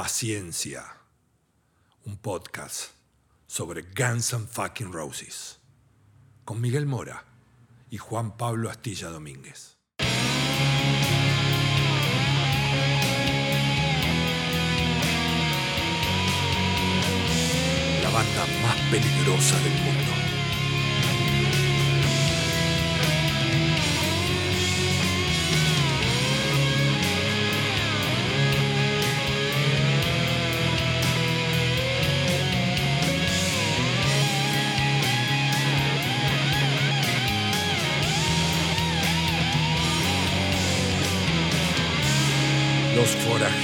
Paciencia, un podcast sobre Guns and Fucking Roses, con Miguel Mora y Juan Pablo Astilla Domínguez. La banda más peligrosa del mundo.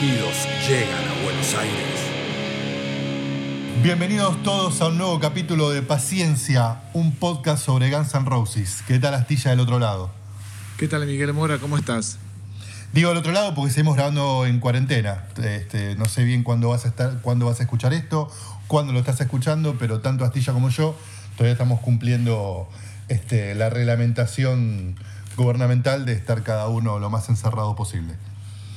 Forajidos llegan a Buenos Aires. Bienvenidos todos a un nuevo capítulo de Paciencia, un podcast sobre Guns N' Roses. ¿Qué tal Astilla del otro lado? ¿Qué tal Miguel Mora? ¿Cómo estás? Digo del otro lado porque seguimos grabando en cuarentena. Este, no sé bien cuándo vas a estar, cuándo vas a escuchar esto, cuándo lo estás escuchando, pero tanto Astilla como yo todavía estamos cumpliendo este, la reglamentación gubernamental de estar cada uno lo más encerrado posible.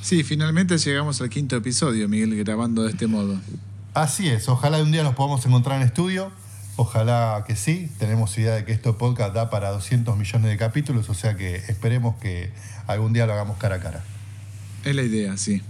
Sí, finalmente llegamos al quinto episodio, Miguel, grabando de este modo. Así es, ojalá un día nos podamos encontrar en estudio, ojalá que sí, tenemos idea de que esto podcast da para 200 millones de capítulos, o sea que esperemos que algún día lo hagamos cara a cara. Es la idea, sí.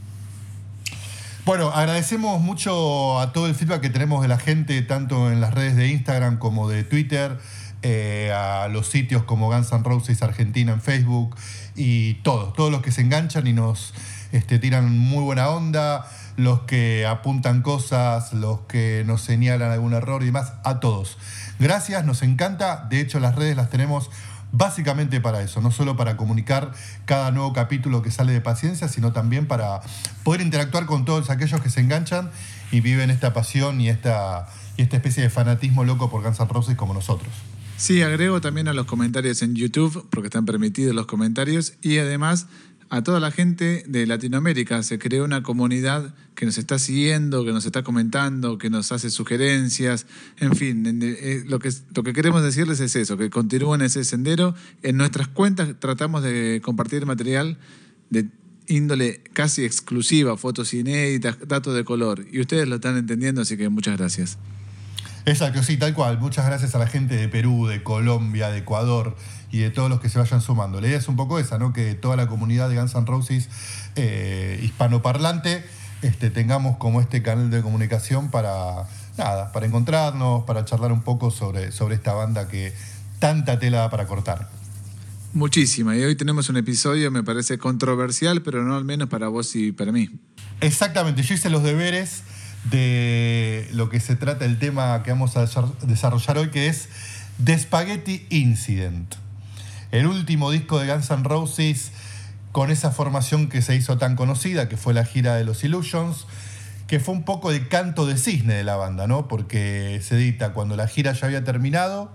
Bueno, agradecemos mucho a todo el feedback que tenemos de la gente, tanto en las redes de Instagram como de Twitter, eh, a los sitios como Guns N' Roses Argentina en Facebook y todos, todos los que se enganchan y nos este, tiran muy buena onda, los que apuntan cosas, los que nos señalan algún error y demás, a todos. Gracias, nos encanta. De hecho, las redes las tenemos básicamente para eso, no solo para comunicar cada nuevo capítulo que sale de paciencia, sino también para poder interactuar con todos aquellos que se enganchan y viven esta pasión y esta, y esta especie de fanatismo loco por Guns N' Roses como nosotros. Sí, agrego también a los comentarios en YouTube, porque están permitidos los comentarios, y además a toda la gente de Latinoamérica. Se creó una comunidad que nos está siguiendo, que nos está comentando, que nos hace sugerencias. En fin, eh, lo que, lo que queremos decirles es eso, que continúen ese sendero. En nuestras cuentas tratamos de compartir material de índole casi exclusiva, fotos inéditas, datos de color. Y ustedes lo están entendiendo, así que muchas gracias. Exacto, sí, tal cual. Muchas gracias a la gente de Perú, de Colombia, de Ecuador y de todos los que se vayan sumando. La idea es un poco esa, ¿no? Que toda la comunidad de Guns N' Roses eh, hispanoparlante este, tengamos como este canal de comunicación para, nada, para encontrarnos, para charlar un poco sobre, sobre esta banda que tanta tela da para cortar. Muchísima. Y hoy tenemos un episodio, me parece controversial, pero no al menos para vos y para mí. Exactamente. Yo hice los deberes de lo que se trata el tema que vamos a desarrollar hoy, que es The Spaghetti Incident. El último disco de Guns N' Roses con esa formación que se hizo tan conocida, que fue la gira de los Illusions, que fue un poco de canto de cisne de la banda, ¿no? Porque se edita cuando la gira ya había terminado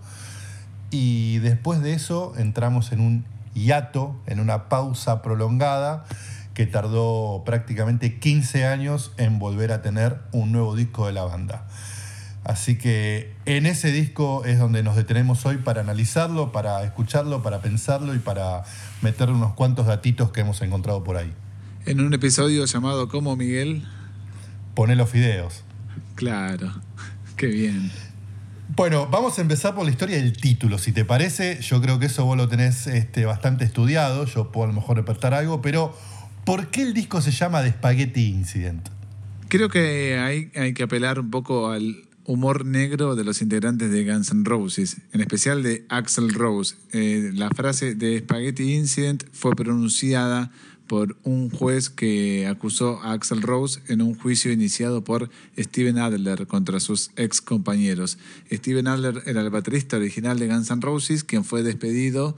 y después de eso entramos en un hiato, en una pausa prolongada que tardó prácticamente 15 años en volver a tener un nuevo disco de la banda. Así que en ese disco es donde nos detenemos hoy para analizarlo, para escucharlo, para pensarlo y para meter unos cuantos datitos que hemos encontrado por ahí. En un episodio llamado ¿Cómo Miguel? Poné los fideos. Claro, qué bien. Bueno, vamos a empezar por la historia del título, si te parece. Yo creo que eso vos lo tenés este, bastante estudiado, yo puedo a lo mejor repertar algo, pero ¿Por qué el disco se llama The Spaghetti Incident? Creo que hay, hay que apelar un poco al humor negro de los integrantes de Guns N' Roses, en especial de Axel Rose. Eh, la frase de Spaghetti Incident fue pronunciada por un juez que acusó a Axel Rose en un juicio iniciado por Steven Adler contra sus ex compañeros. Steven Adler era el baterista original de Guns N' Roses, quien fue despedido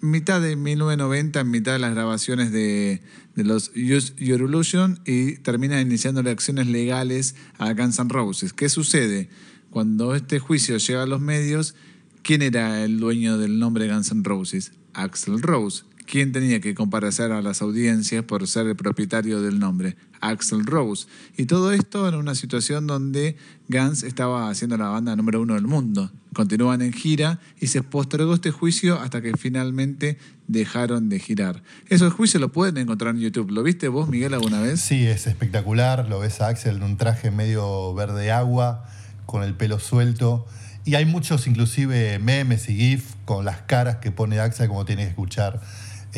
mitad de 1990, en mitad de las grabaciones de, los Use Your Illusion y termina iniciando acciones legales a Guns N' Roses. ¿Qué sucede? Cuando este juicio llega a los medios, ¿quién era el dueño del nombre Guns N' Roses? Axel Rose. ¿Quién tenía que comparecer a las audiencias por ser el propietario del nombre? Axel Rose. Y todo esto en una situación donde Guns estaba haciendo la banda número uno del mundo. Continúan en gira y se postergó este juicio hasta que finalmente dejaron de girar. Esos juicios lo pueden encontrar en YouTube. ¿Lo viste vos, Miguel, alguna vez? Sí, es espectacular. Lo ves a Axel en un traje medio verde agua, con el pelo suelto. Y hay muchos, inclusive, memes y GIF con las caras que pone Axel, como tiene que escuchar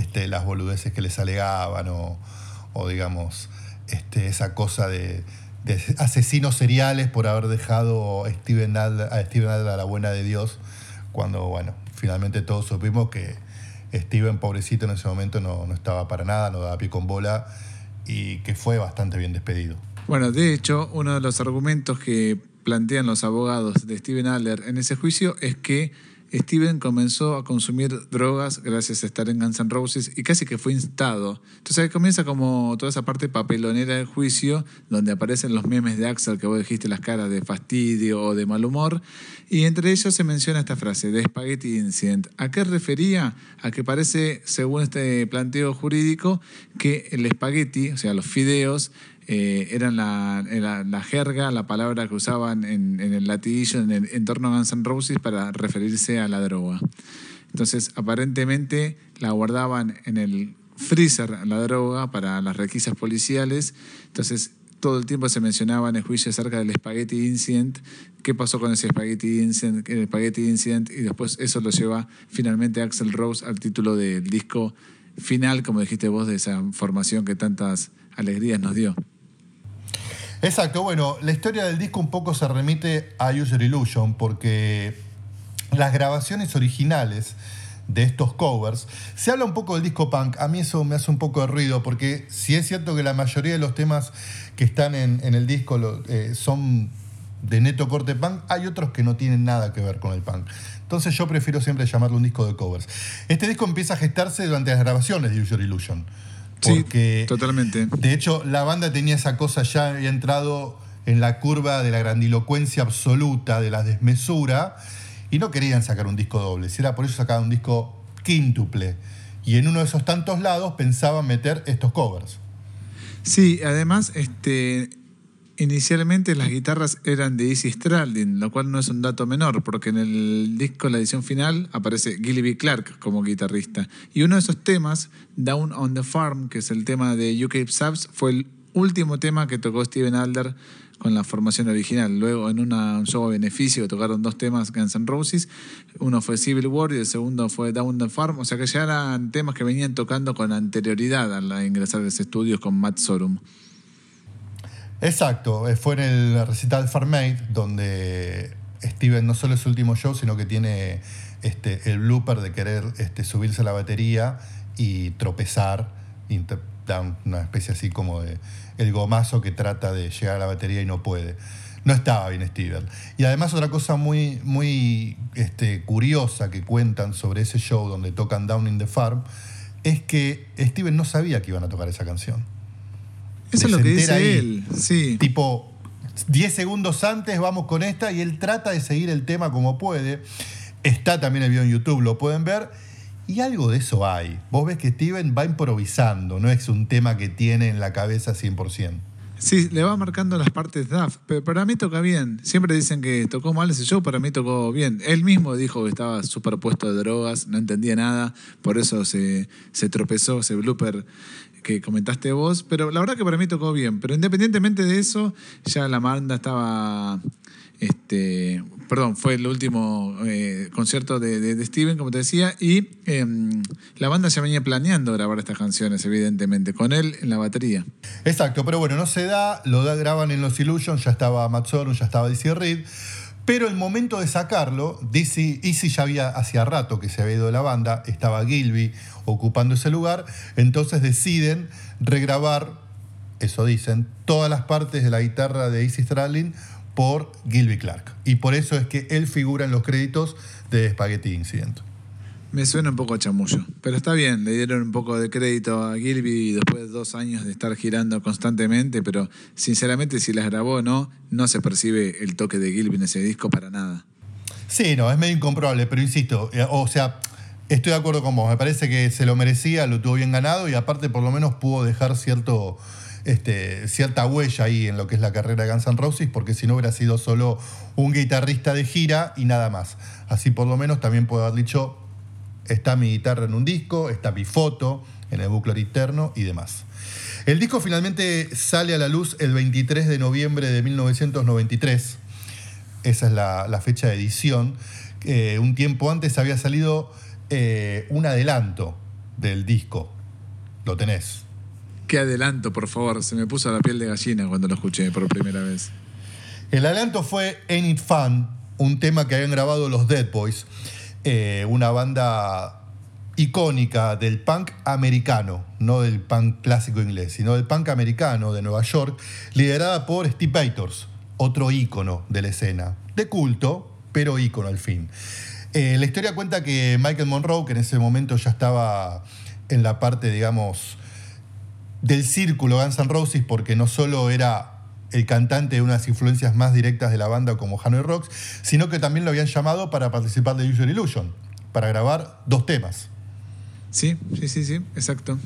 este, las boludeces que les alegaban o, digamos, este, esa cosa de, de, asesinos seriales por haber dejado a Steven Adler, a Steven Adler a la buena de Dios, cuando, bueno, finalmente todos supimos que Steven, pobrecito, en ese momento no, no estaba para nada, no daba pie con bola y que fue bastante bien despedido. Bueno, de hecho, uno de los argumentos que plantean los abogados de Steven Adler en ese juicio es que Steven comenzó a consumir drogas gracias a estar en Guns N' Roses y casi que fue instado. Entonces ahí comienza como toda esa parte papelonera del juicio, donde aparecen los memes de Axel que vos dijiste las caras de fastidio o de mal humor, y entre ellos se menciona esta frase de Spaghetti Incident. ¿A qué refería? A que parece, según este planteo jurídico, que el espagueti, o sea, los fideos, eh, eran la, la, jerga, la palabra que usaban en, en el latiguillo en el entorno a Guns N' Roses para referirse a la droga. Entonces, aparentemente la guardaban en el freezer la droga para las requisas policiales. Entonces, todo el tiempo se mencionaba en el juicio acerca del Spaghetti Incident, qué pasó con ese Spaghetti Incident, el Spaghetti Incident, y después eso lo lleva finalmente Axel Rose al título del disco final, como dijiste vos, de esa formación que tantas alegrías nos dio. Exacto, bueno, la historia del disco un poco se remite a User Illusion porque las grabaciones originales de estos covers, se habla un poco del disco punk, a mí eso me hace un poco de ruido porque si es cierto que la mayoría de los temas que están en, el disco eh, son de neto corte punk, hay otros que no tienen nada que ver con el punk. Entonces yo prefiero siempre llamarlo un disco de covers. Este disco empieza a gestarse durante las grabaciones de User Illusion. Porque, sí, totalmente. De hecho, la banda tenía esa cosa, ya había entrado en la curva de la grandilocuencia absoluta, de la desmesura, y no querían sacar un disco doble. Si era por eso sacaban un disco quíntuple. Y en uno de esos tantos lados pensaban meter estos covers. Sí, además, este, inicialmente las guitarras eran de Easy Stradlin, lo cual no es un dato menor, porque en el disco, la edición final, aparece Gilby Clark como guitarrista. Y uno de esos temas, Down on the Farm, que es el tema de UK Subs, fue el último tema que tocó Steven Adler con la formación original. Luego, en un show a beneficio, tocaron dos temas Guns N' Roses. Uno fue Civil War y el segundo fue Down the Farm. O sea que ya eran temas que venían tocando con anterioridad a ingresar a los estudios con Matt Sorum. Exacto, eh, fue en el recital Farm Made, donde Steven no solo es su último show, sino que tiene este, el blooper de querer este, subirse a la batería y tropezar, y da una especie así como de el gomazo que trata de llegar a la batería y no puede. No estaba bien Steven. Y además otra cosa muy, muy este, curiosa que cuentan sobre ese show donde tocan Down in the Farm es que Steven no sabía que iban a tocar esa canción. Eso es lo que dice ahí, él, sí. Tipo, 10 segundos antes vamos con esta y él trata de seguir el tema como puede. Está también el video en YouTube, lo pueden ver. Y algo de eso hay. Vos ves que Steven va improvisando, no es un tema que tiene en la cabeza 100%. Sí, le va marcando las partes DAF, pero para mí toca bien. Siempre dicen que tocó mal ese show, para mí tocó bien. Él mismo dijo que estaba superpuesto de drogas, no entendía nada, por eso se, se tropezó ese blooper que comentaste vos, pero la verdad que para mí tocó bien. Pero independientemente de eso, ya la banda estaba. Este, perdón, fue el último eh, concierto de, de, Steven, como te decía, y eh, la banda ya venía planeando grabar estas canciones, evidentemente, con él en la batería. Exacto, pero bueno, no se da, lo graban en Los Illusions, ya estaba Matt ya estaba Dizzy Reed. Pero el momento de sacarlo, Dizzy, Easy ya había hacía rato que se había ido de la banda, estaba Gilby ocupando ese lugar, entonces deciden regrabar, eso dicen, todas las partes de la guitarra de Easy Stradlin por Gilby Clark. Y por eso es que él figura en los créditos de Spaghetti Incident. Me suena un poco a chamullo, pero está bien, le dieron un poco de crédito a Gilby después de dos años de estar girando constantemente, pero sinceramente si las grabó o no, no se percibe el toque de Gilby en ese disco para nada. Sí, no, es medio incomprobable, pero insisto, o sea, Estoy de acuerdo con vos, me parece que se lo merecía, lo tuvo bien ganado y aparte por lo menos pudo dejar cierto, este, cierta huella ahí en lo que es la carrera de Guns N' Roses, porque si no hubiera sido solo un guitarrista de gira y nada más. Así por lo menos también puedo haber dicho, está mi guitarra en un disco, está mi foto en el bucle interno y demás. El disco finalmente sale a la luz el 23 de noviembre de 1993. Esa es la, fecha de edición. Eh, un tiempo antes había salido eh, un adelanto del disco. Lo tenés. Qué adelanto, por favor. Se me puso la piel de gallina cuando lo escuché por primera vez. El adelanto fue Ain't It Fun, un tema que habían grabado los Dead Boys, eh, una banda icónica del punk americano, no del punk clásico inglés, sino del punk americano de Nueva York, liderada por Steve Bators, otro ícono de la escena, de culto, pero ícono al fin. Eh, la historia cuenta que Michael Monroe, que en ese momento ya estaba en la parte, digamos, del círculo Guns N' Roses, porque no solo era el cantante de unas influencias más directas de la banda como Hanoi Rocks, sino que también lo habían llamado para participar de Usual Illusion, para grabar dos temas. Sí, sí, sí, sí, exacto.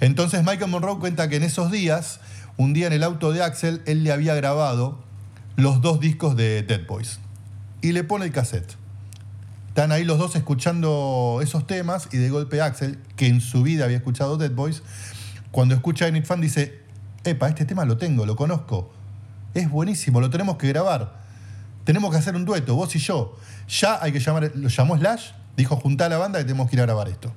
Entonces Michael Monroe cuenta que en esos días, un día en el auto de Axel, él le había grabado los dos discos de Dead Boys y le pone el cassette. Están ahí los dos escuchando esos temas y de golpe Axel, que en su vida había escuchado Dead Boys, cuando escucha a Fan dice, epa, este tema lo tengo, lo conozco, es buenísimo, lo tenemos que grabar, tenemos que hacer un dueto, vos y yo. Ya hay que llamar, lo llamó Slash, dijo, junta a la banda que tenemos que ir a grabar esto.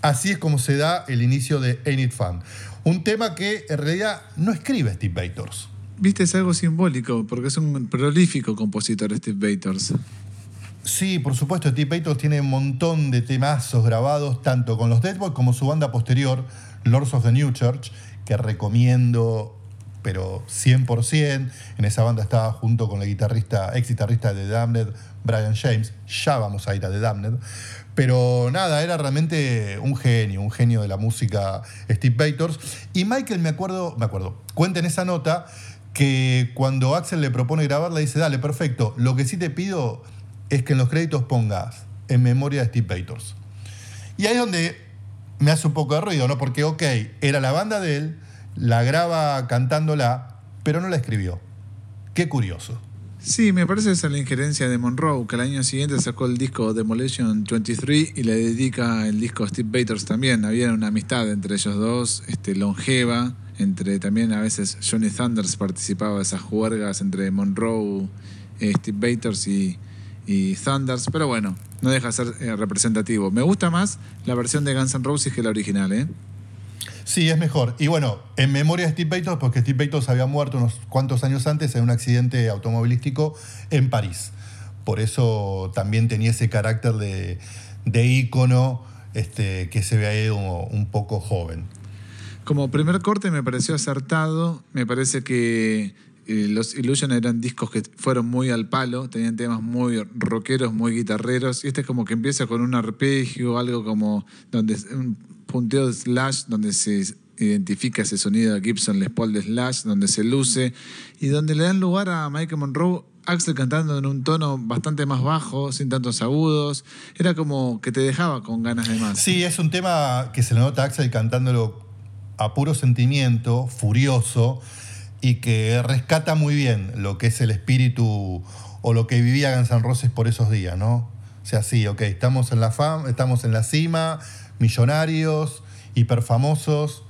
Así es como se da el inicio de Ain't It Fun. Un tema que en realidad no escribe Steve Bators. Viste, es algo simbólico, porque es un prolífico compositor Steve Bators. Sí, por supuesto, Steve Bators tiene un montón de temazos grabados, tanto con los Dead Boys como su banda posterior, Lords of the New Church, que recomiendo, pero 100%. En esa banda estaba junto con el guitarrista, ex guitarrista de Damned, Brian James. Ya vamos a ir a The Damned. Pero nada, era realmente un genio, un genio de la música Steve Bators. Y Michael, me acuerdo, me acuerdo, cuenta en esa nota que cuando Axel le propone grabar, le dice, dale, perfecto, lo que sí te pido es que en los créditos pongas en memoria de Steve Bators. Y ahí es donde me hace un poco de ruido, ¿no? Porque, ok, era la banda de él, la graba cantándola, pero no la escribió. Qué curioso. Sí, me parece esa la injerencia de Monroe, que al año siguiente sacó el disco Demolition 23 y le dedica el disco a Steve Bators también. Había una amistad entre ellos dos, este, longeva, entre también a veces Johnny Thunders participaba de esas juergas entre Monroe, eh, Steve Bators y, y Thunders, pero bueno, no deja de ser eh, representativo. Me gusta más la versión de Guns N' Roses que la original, ¿eh? Sí, es mejor. Y bueno, en memoria de Steve Bators, porque Steve Bators había muerto unos cuantos años antes en un accidente automovilístico en París. Por eso también tenía ese carácter de, de ícono este, que se ve ido un poco joven. Como primer corte me pareció acertado, me parece que los Illusion eran discos que fueron muy al palo, tenían temas muy rockeros, muy guitarreros, y este es como que empieza con un arpegio, algo como donde un punteo de slash, donde se identifica ese sonido de Gibson Les Paul de slash, donde se luce, y donde le dan lugar a Michael Monroe, Axel cantando en un tono bastante más bajo, sin tantos agudos, era como que te dejaba con ganas de más. Sí, es un tema que se le nota a Axel cantándolo a puro sentimiento, furioso, y que rescata muy bien lo que es el espíritu o lo que vivía Guns Roses por esos días, ¿no? O sea, sí, ok, estamos en la estamos en la cima, millonarios, hiperfamosos,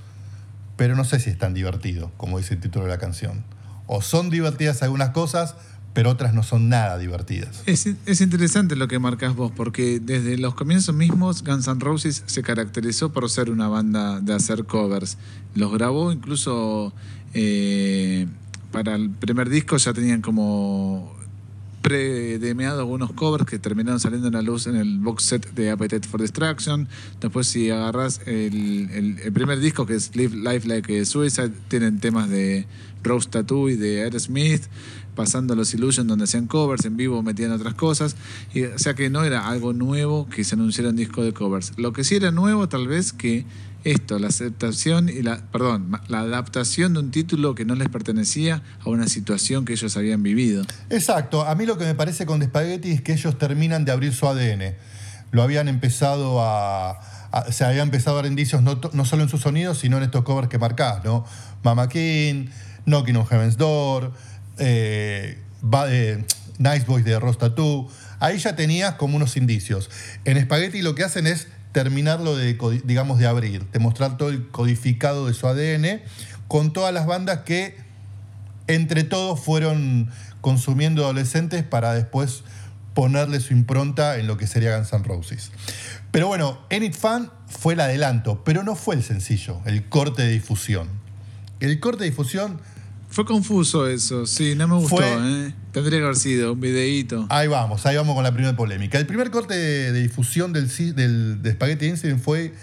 pero no sé si es tan divertido, como dice el título de la canción. O son divertidas algunas cosas, pero otras no son nada divertidas. Es, es, interesante lo que marcas vos, porque desde los comienzos mismos Guns N' Roses se caracterizó por ser una banda de hacer covers. Los grabó incluso eh, para el primer disco ya tenían como predemeado algunos covers que terminaron saliendo en la luz en el box set de Appetite for Destruction. Después, si agarras el, primer disco que es Live Life Like Suicide, tienen temas de Rose Tattoo y de Aerosmith, pasando a los Illusion donde hacían covers, en vivo metían otras cosas. Y, o sea que no era algo nuevo que se anunciara un disco de covers. Lo que sí era nuevo, tal vez, que esto, la aceptación y la, perdón, la adaptación de un título que no les pertenecía a una situación que ellos habían vivido. Exacto. A mí lo que me parece con Spaghetti es que ellos terminan de abrir su ADN. lo habían empezado a, se había empezado a dar indicios no, no, solo en sus sonidos, sino en estos covers que marcás, ¿no? Mama King, Knocking on Heaven's Door, eh, eh, Nice Boys de Ross Tattoo. Ahí ya tenías como unos indicios. En Spaghetti lo que hacen es terminarlo de, digamos, de abrir, de mostrar todo el codificado de su ADN con todas las bandas que entre todos fueron consumiendo adolescentes para después ponerle su impronta en lo que sería Guns N' Roses. Pero bueno, Enid Fan fue el adelanto, pero no fue el sencillo, el corte de difusión. El corte de difusión fue confuso eso, sí, no me gustó. ¿eh? Tendría que haber sido un videíto. Ahí vamos, ahí vamos con la primera polémica. El primer corte de, difusión del, del, de Spaghetti Incident fue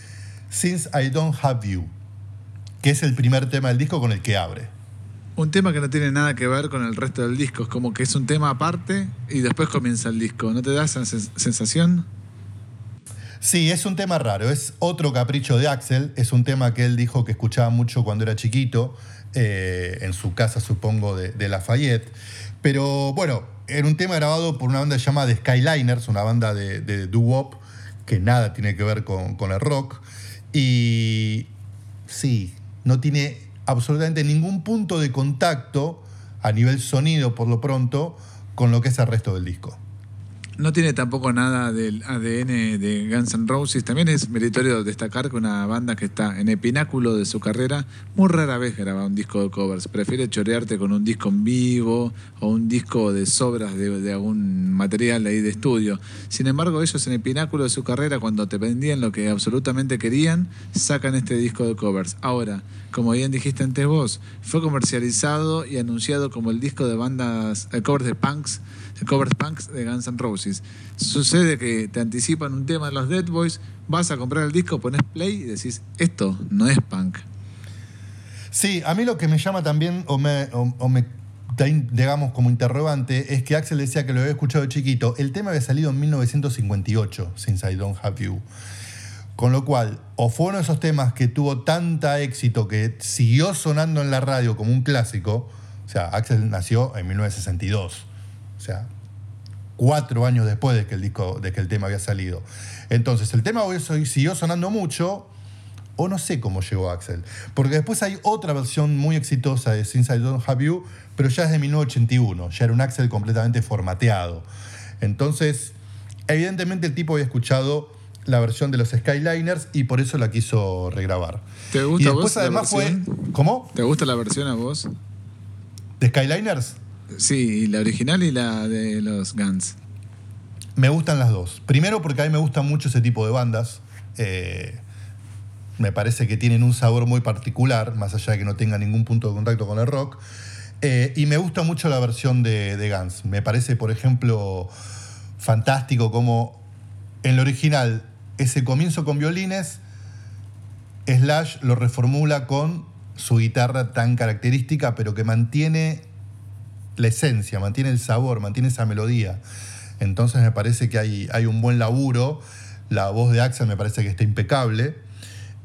Since I Don't Have You, que es el primer tema del disco con el que abre. Un tema que no tiene nada que ver con el resto del disco, es como que es un tema aparte y después comienza el disco. ¿No te da esa sensación? Sí, es un tema raro, es otro capricho de Axel, es un tema que él dijo que escuchaba mucho cuando era chiquito, eh, en su casa, supongo, de, Lafayette. Pero bueno, era un tema grabado por una banda llamada The Skyliners, una banda de, doo-wop que nada tiene que ver con el rock. Y sí, no tiene absolutamente ningún punto de contacto a nivel sonido, por lo pronto, con lo que es el resto del disco. No tiene tampoco nada del ADN de Guns N' Roses. También es meritorio destacar que una banda que está en el pináculo de su carrera muy rara vez graba un disco de covers. Prefiere chorearte con un disco en vivo o un disco de sobras de, algún material ahí de estudio. Sin embargo, ellos en el pináculo de su carrera, cuando te vendían lo que absolutamente querían, sacan este disco de covers. Ahora, como bien dijiste antes vos, fue comercializado y anunciado como el disco de bandas, el covers de punks covers punks de Guns N' Roses. Sucede que te anticipan un tema de los Dead Boys, vas a comprar el disco, pones play y decís, esto no es punk. Sí, a mí lo que me llama también, o me, digamos, como interrogante, es que Axel decía que lo había escuchado de chiquito. El tema había salido en 1958, Since I Don't Have You. Con lo cual, o fue uno de esos temas que tuvo tanta éxito que siguió sonando en la radio como un clásico. O sea, Axel nació en 1962. O sea, cuatro años después de que el, disco, de que el tema había salido. Entonces, el tema hoy siguió sonando mucho, o no sé cómo llegó Axel. Porque después hay otra versión muy exitosa de Since I Don't Have You, pero ya es de 1981, ya era un Axel completamente formateado. Entonces, evidentemente el tipo había escuchado la versión de los Skyliners y por eso la quiso regrabar. ¿Te gusta a vos además fue. ¿Cómo? ¿Te gusta la versión a vos? ¿De Skyliners? Sí, la original y la de los Guns. Me gustan las dos. Primero porque a mí me gusta mucho ese tipo de bandas. Eh, me parece que tienen un sabor muy particular, más allá de que no tengan ningún punto de contacto con el rock. Eh, y me gusta mucho la versión de, de Guns. Me parece, por ejemplo, fantástico como en lo original ese comienzo con violines, Slash lo reformula con su guitarra tan característica, pero que mantiene la esencia, mantiene el sabor, mantiene esa melodía. Entonces me parece que hay, hay un buen laburo. La voz de Axel me parece que está impecable.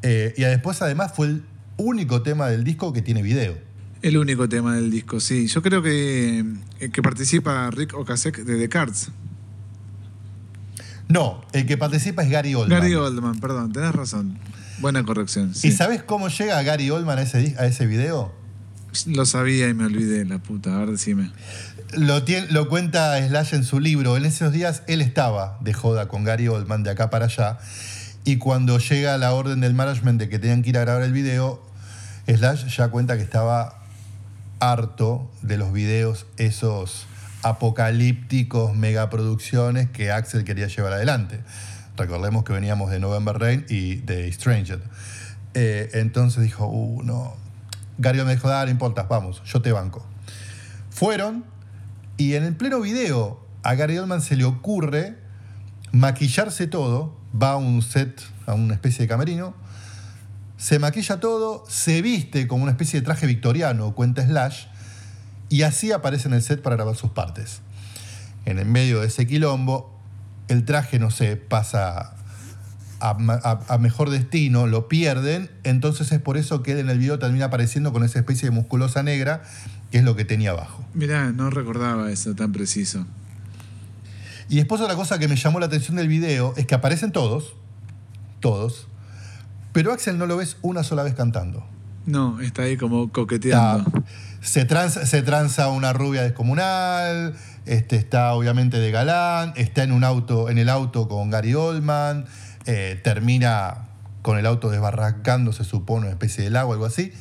Eh, y después además fue el único tema del disco que tiene video. El único tema del disco, sí. Yo creo que, eh, que participa Rick Ocasek de The Cards. No, el que participa es Gary Oldman. Gary Oldman, perdón, tenés razón. Buena corrección. ¿Y sabes cómo llega Gary Oldman a ese, a ese video? Lo sabía y me olvidé, la puta. A ver, decime. Lo, lo cuenta Slash en su libro. En esos días él estaba de joda con Gary Oldman de acá para allá. Y cuando llega la orden del management de que tenían que ir a grabar el video, Slash ya cuenta que estaba harto de los videos, esos apocalípticos megaproducciones que Axel quería llevar adelante. Recordemos que veníamos de November Rain y de Stranger. Eh, entonces dijo, uh, no, Gary me dijo, no importa, vamos, yo te banco. Fueron y en el pleno video a Gary Oldman se le ocurre maquillarse todo, va a un set, a una especie de camerino, se maquilla todo, se viste como una especie de traje victoriano, cuenta Slash, y así aparece en el set para grabar sus partes. En el medio de ese quilombo, el traje, no sé, pasa a, mejor destino, lo pierden, entonces es por eso que él en el video termina apareciendo con esa especie de musculosa negra, que es lo que tenía abajo. Mirá, no recordaba eso tan preciso. Y después otra cosa que me llamó la atención del video es que aparecen todos, todos, pero Axel no lo ves una sola vez cantando. No, está ahí como coqueteando. Está- se, tranza, se tranza una rubia descomunal, este, está obviamente de galán, está en un auto, en el auto con Gary Oldman, eh, termina con el auto desbarrancando, se supone, una especie de lago, algo así,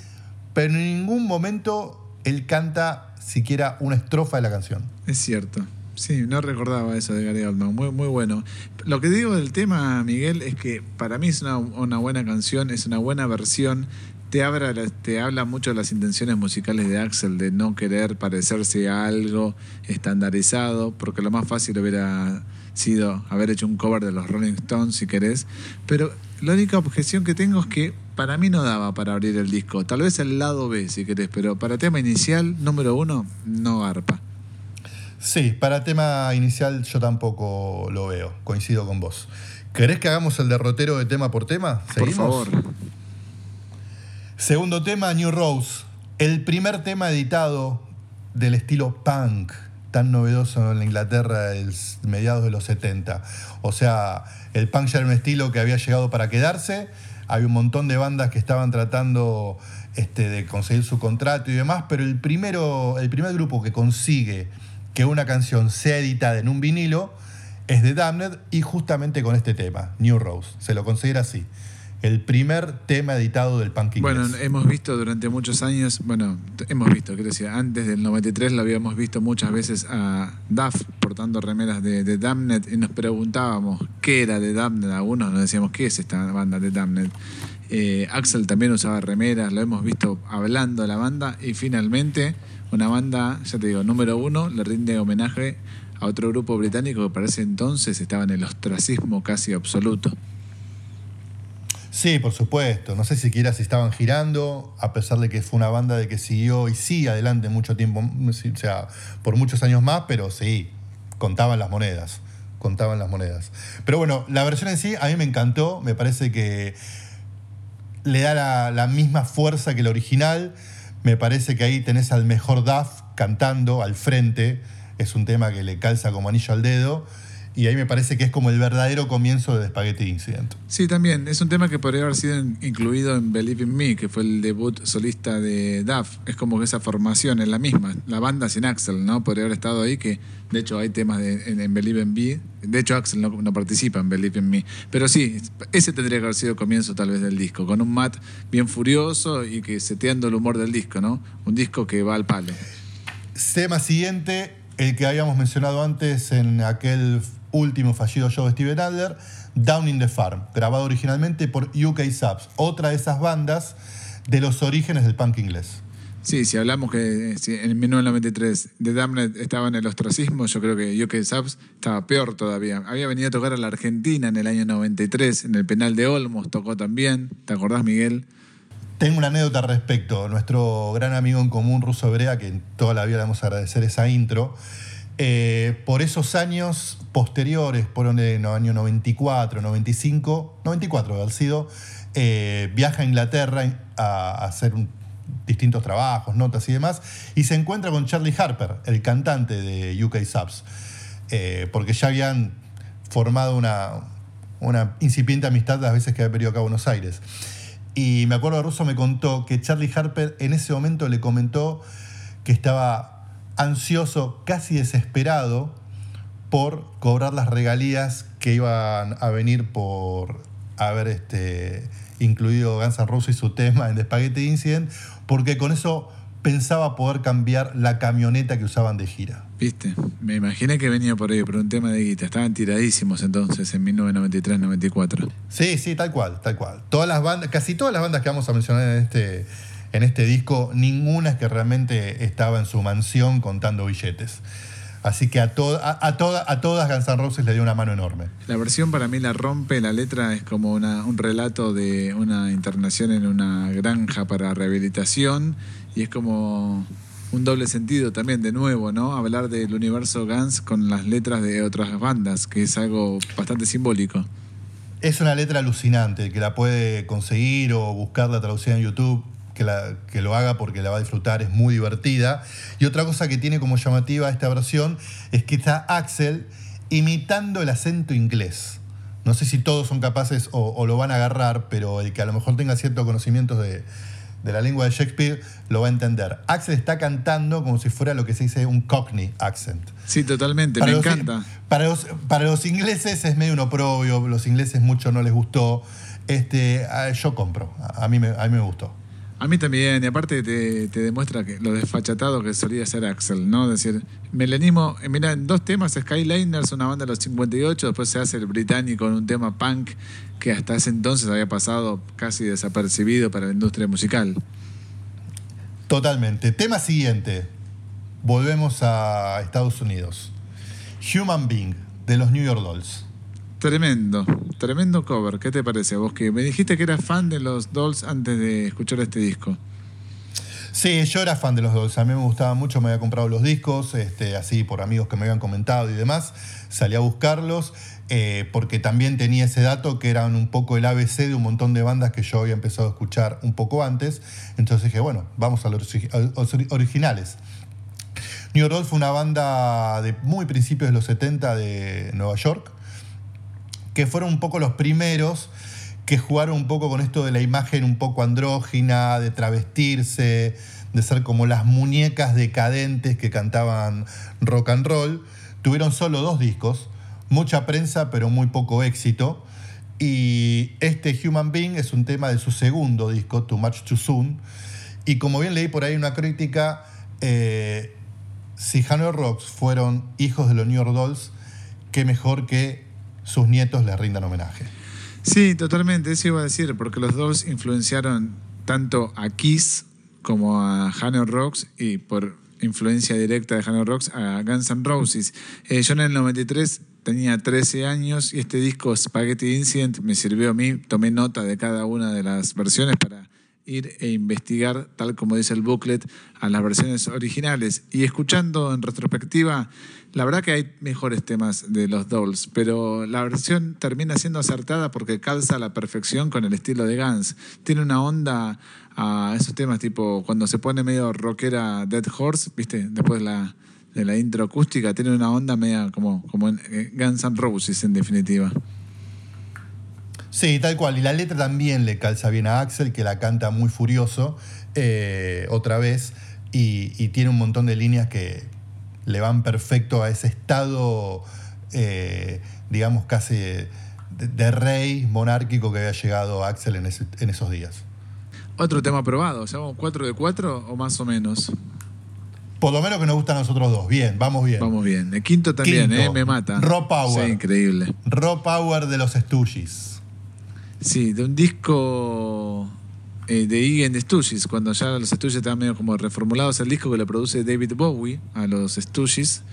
pero en ningún momento él canta siquiera una estrofa de la canción. Es cierto. Sí, no recordaba eso de Gary Oldman. Muy, muy bueno. Lo que digo del tema, Miguel, es que para mí es una, buena canción, es una buena versión. Te habla, te habla mucho de las intenciones musicales de Axel, de no querer parecerse a algo estandarizado, porque lo más fácil hubiera sido haber hecho un cover de los Rolling Stones, si querés. Pero la única objeción que tengo es que para mí no daba para abrir el disco. Tal vez el lado B, si querés, pero para tema inicial, número uno, no arpa. Sí, para tema inicial yo tampoco lo veo, coincido con vos. ¿Querés que hagamos el derrotero de tema por tema? Por ¿Seguimos? favor. Segundo tema, New Rose. El primer tema editado del estilo punk, tan novedoso en la Inglaterra de mediados de los 70. O sea, el punk ya era un estilo que había llegado para quedarse. Había un montón de bandas que estaban tratando este, de conseguir su contrato y demás, pero el, primero, el primer grupo que consigue que una canción sea editada en un vinilo es The Damned y justamente con este tema, New Rose. Se lo considera así. El primer tema editado del punk inglés. Bueno, hemos visto durante muchos años, bueno, hemos visto, quiero decir, antes del 93 lo habíamos visto muchas veces a Duff portando remeras de, de Damned y nos preguntábamos qué era de Damned. Algunos nos decíamos, ¿qué es esta banda de Damned? Eh, Axel también usaba remeras, lo hemos visto hablando de la banda y finalmente una banda, ya te digo, número uno, le rinde homenaje a otro grupo británico que para ese entonces estaba en el ostracismo casi absoluto. Sí, por supuesto. No sé siquiera si estaban girando, a pesar de que fue una banda de que siguió y sigue adelante mucho tiempo, sí, o sea, por muchos años más, pero sí, contaban las monedas. Contaban las monedas. Pero bueno, la versión en sí a mí me encantó. Me parece que le da la, la misma fuerza que el original. Me parece que ahí tenés al mejor Duff cantando al frente. Es un tema que le calza como anillo al dedo. Y ahí me parece que es como el verdadero comienzo de Spaghetti Incident. Sí, también. Es un tema que podría haber sido in- incluido en Believe in Me, que fue el debut solista de Duff. Es como que esa formación es la misma. La banda sin Axel, ¿no? Podría haber estado ahí, que de hecho hay temas de- en, en Believe in Me. De hecho, Axel no, no participa en Believe in Me. Pero sí, ese tendría que haber sido el comienzo tal vez del disco, con un Matt bien furioso y que seteando el humor del disco, ¿no? Un disco que va al palo. Tema siguiente, el que habíamos mencionado antes en aquel último fallido show de Steven Adler, Down in the Farm, grabado originalmente por UK Subs, otra de esas bandas de los orígenes del punk inglés. Sí, si hablamos que si en 1993 The Damned estaba en el ostracismo, yo creo que UK Subs estaba peor todavía. Había venido a tocar a la Argentina en el año 93, en el penal de Olmos tocó también. ¿Te acordás, Miguel? Tengo una anécdota al respecto. Nuestro gran amigo en común, Ruso Brea, que toda la vida le vamos a agradecer esa intro, eh, por esos años posteriores, por no, año 94, 95, 94 de sido, eh, viaja a Inglaterra a, a hacer un- distintos trabajos, notas y demás, y se encuentra con Charlie Harper, el cantante de UK Subs, eh, porque ya habían formado una, una incipiente amistad las veces que había venido acá a Buenos Aires. Y me acuerdo, Russo me contó que Charlie Harper en ese momento le comentó que estaba ansioso, casi desesperado, por cobrar las regalías que iban a venir por haber este, incluido Guns N' Roses y su tema en The Spaghetti Incident, porque con eso pensaba poder cambiar la camioneta que usaban de gira. ¿Viste? Me imaginé que venía por ahí, por un tema de guita. Estaban tiradísimos entonces en 1993-94. Sí, sí, tal cual, tal cual. Todas las bandas, casi todas las bandas que vamos a mencionar en este, en este disco, ninguna es que realmente estaba en su mansión contando billetes. Así que a, to- a, a toda- a todas Guns N' Roses le dio una mano enorme. La versión para mí la rompe, la letra es como una- un relato de una internación en una granja para rehabilitación y es como un doble sentido también, de nuevo, ¿no? Hablar del universo Guns con las letras de otras bandas, que es algo bastante simbólico. Es una letra alucinante, que la puede conseguir o buscarla traducida en YouTube, que, la- que lo haga porque la va a disfrutar, es muy divertida. Y otra cosa que tiene como llamativa esta versión es que está Axel imitando el acento inglés. No sé si todos son capaces o, o lo van a agarrar, pero el que a lo mejor tenga ciertos conocimientos de, de la lengua de Shakespeare lo va a entender. Axel está cantando como si fuera lo que se dice un Cockney accent. Sí, totalmente, me los, encanta. Para los, para los ingleses es medio un oprobio, los ingleses mucho no les gustó. Este, ah, yo compro, a mí me, a mí me gustó. A mí también, y aparte te, demuestra que lo desfachatado que solía ser Axel, ¿no? Es decir, melenismo, eh, mira, en dos temas, Skyliners, una banda de los 58, después se hace el británico en un tema punk que hasta ese entonces había pasado casi desapercibido para la industria musical. Totalmente. Tema siguiente. Volvemos a Estados Unidos. Human Being, de los New York Dolls. Tremendo, tremendo cover. ¿Qué te parece vos? Que me dijiste que eras fan de los Dolls antes de escuchar este disco. Sí, yo era fan de los Dolls. A mí me gustaba mucho, me había comprado los discos, este, así por amigos que me habían comentado y demás. Salí a buscarlos eh, porque también tenía ese dato que eran un poco el ABC de un montón de bandas que yo había empezado a escuchar un poco antes. Entonces dije, bueno, vamos a los, originales. New Dolls fue una banda de muy principios de los 70 de Nueva York que fueron un poco los primeros que jugaron un poco con esto de la imagen un poco andrógina, de travestirse, de ser como las muñecas decadentes que cantaban rock and roll. Tuvieron solo dos discos, mucha prensa pero muy poco éxito. Y este Human Being es un tema de su segundo disco, Too Much Too Soon. Y como bien leí por ahí una crítica, eh, si Hanoi Rocks fueron hijos de los New York Dolls, qué mejor que sus nietos le rindan homenaje. Sí, totalmente, eso iba a decir, porque los dos influenciaron tanto a Kiss como a Hanoi Rocks y por influencia directa de Hanoi Rocks a Guns N' Roses. Eh, yo en el 93 tenía 13 años y este disco Spaghetti Incident me sirvió a mí, tomé nota de cada una de las versiones para ir e investigar, tal como dice el booklet, a las versiones originales. Y escuchando en retrospectiva, la verdad que hay mejores temas de los Dolls, pero la versión termina siendo acertada porque calza a la perfección con el estilo de Guns. Tiene una onda a esos temas tipo cuando se pone medio rockera Dead Horse, ¿viste? Después de la, de la intro acústica, tiene una onda media como, como en eh, Guns N' Roses en definitiva. Sí, tal cual. Y la letra también le calza bien a Axel, que la canta muy furioso eh, otra vez. Y, tiene un montón de líneas que le van perfecto a ese estado, eh, digamos, casi de, rey monárquico que había llegado Axel en, esos días. Otro tema aprobado, ¿sabemos 4 de 4 o más o menos? Por lo menos que nos gustan a nosotros dos. Bien, vamos bien. Vamos bien. El quinto también, ¿eh? Me mata. Raw Power. Sí, increíble. Raw Power de los Stooges. Sí, de un disco eh, de Iggy and Stooges, cuando ya los Stooges estaban medio como reformulados, el disco que le produce David Bowie a los Stooges,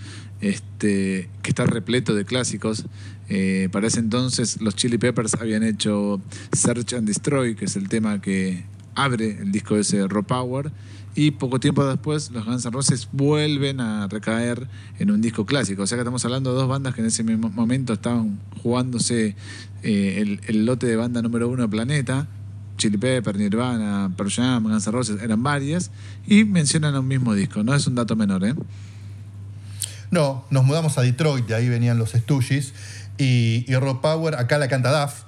este, que está repleto de clásicos. Eh, para ese entonces los Chili Peppers habían hecho Search and Destroy, que es el tema que abre el disco ese Raw Power. Y poco tiempo después, los Guns N' Roses vuelven a recaer en un disco clásico. O sea que estamos hablando de dos bandas que en ese momento estaban jugándose eh, el, lote de banda número uno de Planeta, Chili Pepper, Nirvana, Pearl Jam, Guns N' Roses, eran varias, y mencionan un mismo disco, no es un dato menor, ¿eh? No, nos mudamos a Detroit, de ahí venían los Stooges, y, y Rock Power, acá la canta Duff,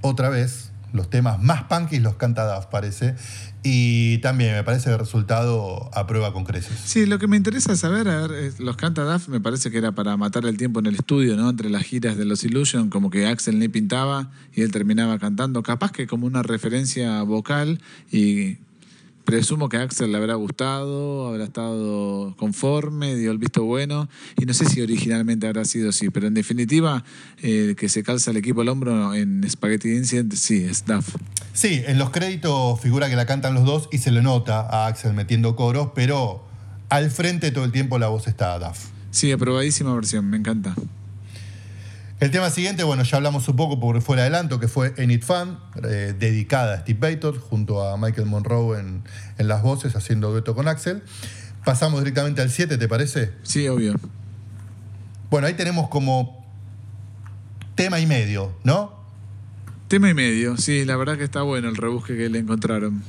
otra vez, los temas más punky los canta Duff, parece, y también me parece el resultado a prueba con creces. Sí, lo que me interesa saber, a ver, los canta Duff me parece que era para matar el tiempo en el estudio, ¿no? Entre las giras de los Illusion, como que Axel ni pintaba y él terminaba cantando, capaz que como una referencia vocal y Presumo que a Axel le habrá gustado, habrá estado conforme, dio el visto bueno. Y no sé si originalmente habrá sido así, pero en definitiva, eh, que se calza el equipo al hombro en Spaghetti Incident, sí, es Duff. Sí, en los créditos figura que la cantan los dos y se le nota a Axel metiendo coros, pero al frente todo el tiempo la voz está Duff. Sí, aprobadísima versión, me encanta. El tema siguiente, bueno, ya hablamos un poco porque fue el adelanto, que fue En It Fun, eh, dedicada a Steve Bator, junto a Michael Monroe en, las voces, haciendo dueto con Axel. Pasamos directamente al 7, ¿te parece? Sí, obvio. Bueno, ahí tenemos como tema y medio, ¿no? Tema y medio, sí, la verdad que está bueno el rebusque que le encontraron.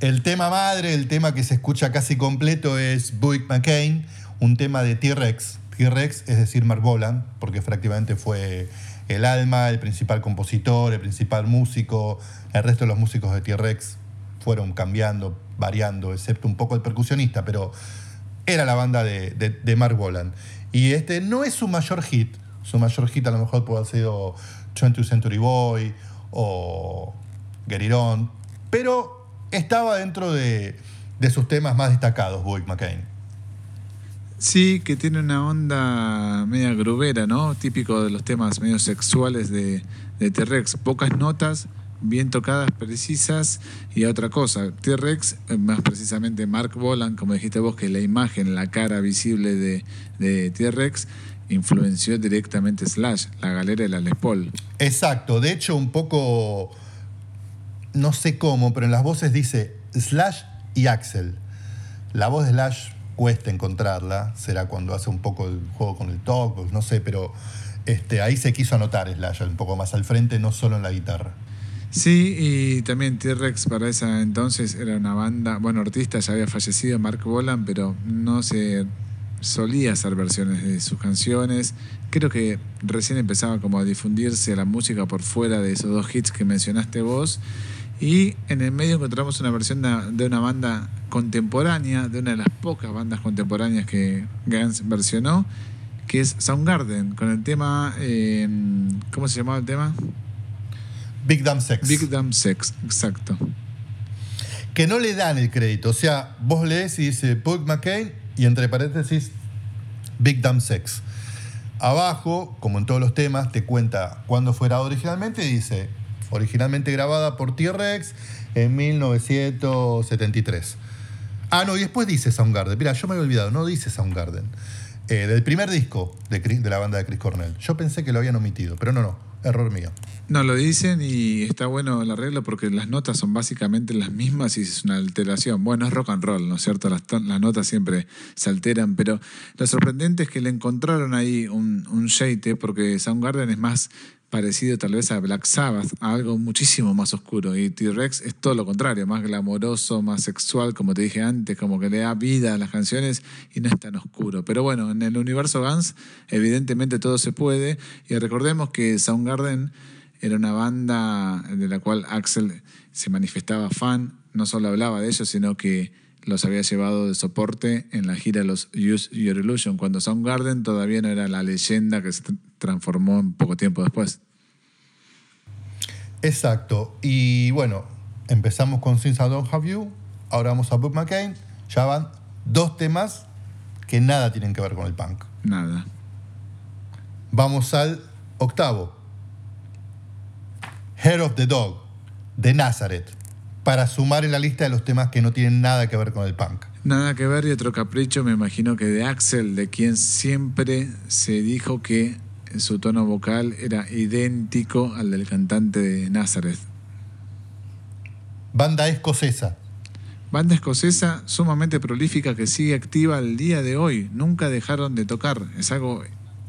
El tema madre, el tema que se escucha casi completo es Buick McCain, un tema de T-Rex T-Rex, es decir, Mark Bolan, porque prácticamente fue el alma, el principal compositor, el principal músico. El resto de los músicos de T-Rex fueron cambiando, variando, excepto un poco el percusionista, pero era la banda de, de, Mark Bolan. Y este no es su mayor hit. Su mayor hit a lo mejor puede haber sido 20th Century Boy o On, pero estaba dentro de, de sus temas más destacados, Boyd McCain. Sí, que tiene una onda media grubera, ¿no? Típico de los temas medio sexuales de, T-Rex. Pocas notas, bien tocadas, precisas y otra cosa. T-Rex, eh, más precisamente Mark Bolan, como dijiste vos, que la imagen, la cara visible de, de T-Rex influenció directamente Slash, la galera de la Les Paul. Exacto, de hecho un poco, no sé cómo, pero en las voces dice Slash y Axel. La voz de Slash cuesta encontrarla, será cuando hace un poco el juego con el talk, no sé, pero este, ahí se quiso anotar Slash un poco más al frente, no solo en la guitarra. Sí, y también T-Rex para esa entonces era una banda, bueno, artista ya había fallecido, Mark Bolan, pero no se solía hacer versiones de sus canciones. Creo que recién empezaba como a difundirse la música por fuera de esos dos hits que mencionaste vos. Y en el medio encontramos una versión de una banda contemporánea, de una de las pocas bandas contemporáneas que Guns versionó, que es Soundgarden, con el tema, eh, ¿cómo se llamaba el tema? Big Damn Sex. Big Damn Sex, exacto. Que no le dan el crédito, o sea, vos lees y dice Paul McCain y entre paréntesis Big Damn Sex. Abajo, como en todos los temas, te cuenta cuándo fue grabado originalmente y dice originalmente grabada por T-Rex en 1973. Ah, no, y después dice Soundgarden. Mira, yo me había olvidado, no dice Soundgarden. Eh, del primer disco de, la banda de Chris Cornell. Yo pensé que lo habían omitido, pero no, no, error mío. No, lo dicen y está bueno el arreglo porque las notas son básicamente las mismas y es una alteración. Bueno, es rock and roll, ¿no es cierto? Las, notas siempre se alteran, pero lo sorprendente es que le encontraron ahí un, un shade porque Soundgarden es más parecido tal vez a Black Sabbath, a algo muchísimo más oscuro. Y T-Rex es todo lo contrario, más glamoroso, más sexual, como te dije antes, como que le da vida a las canciones y no es tan oscuro. Pero bueno, en el universo Guns evidentemente todo se puede. Y recordemos que Soundgarden era una banda de la cual Axel se manifestaba fan, no solo hablaba de ellos, sino que los había llevado de soporte en la gira los Use Your Illusion, cuando Soundgarden todavía no era la leyenda que se transformó en poco tiempo después. Exacto. Y bueno, empezamos con Since I Don't Have You, ahora vamos a Bob McCain, ya van dos temas que nada tienen que ver con el punk. Nada. Vamos al octavo. Hair of the Dog, de Nazareth para sumar en la lista de los temas que no tienen nada que ver con el punk. Nada que ver y otro capricho me imagino que de Axel, de quien siempre se dijo que su tono vocal era idéntico al del cantante de Nazareth. Banda escocesa. Banda escocesa sumamente prolífica que sigue activa al día de hoy. Nunca dejaron de tocar. Es algo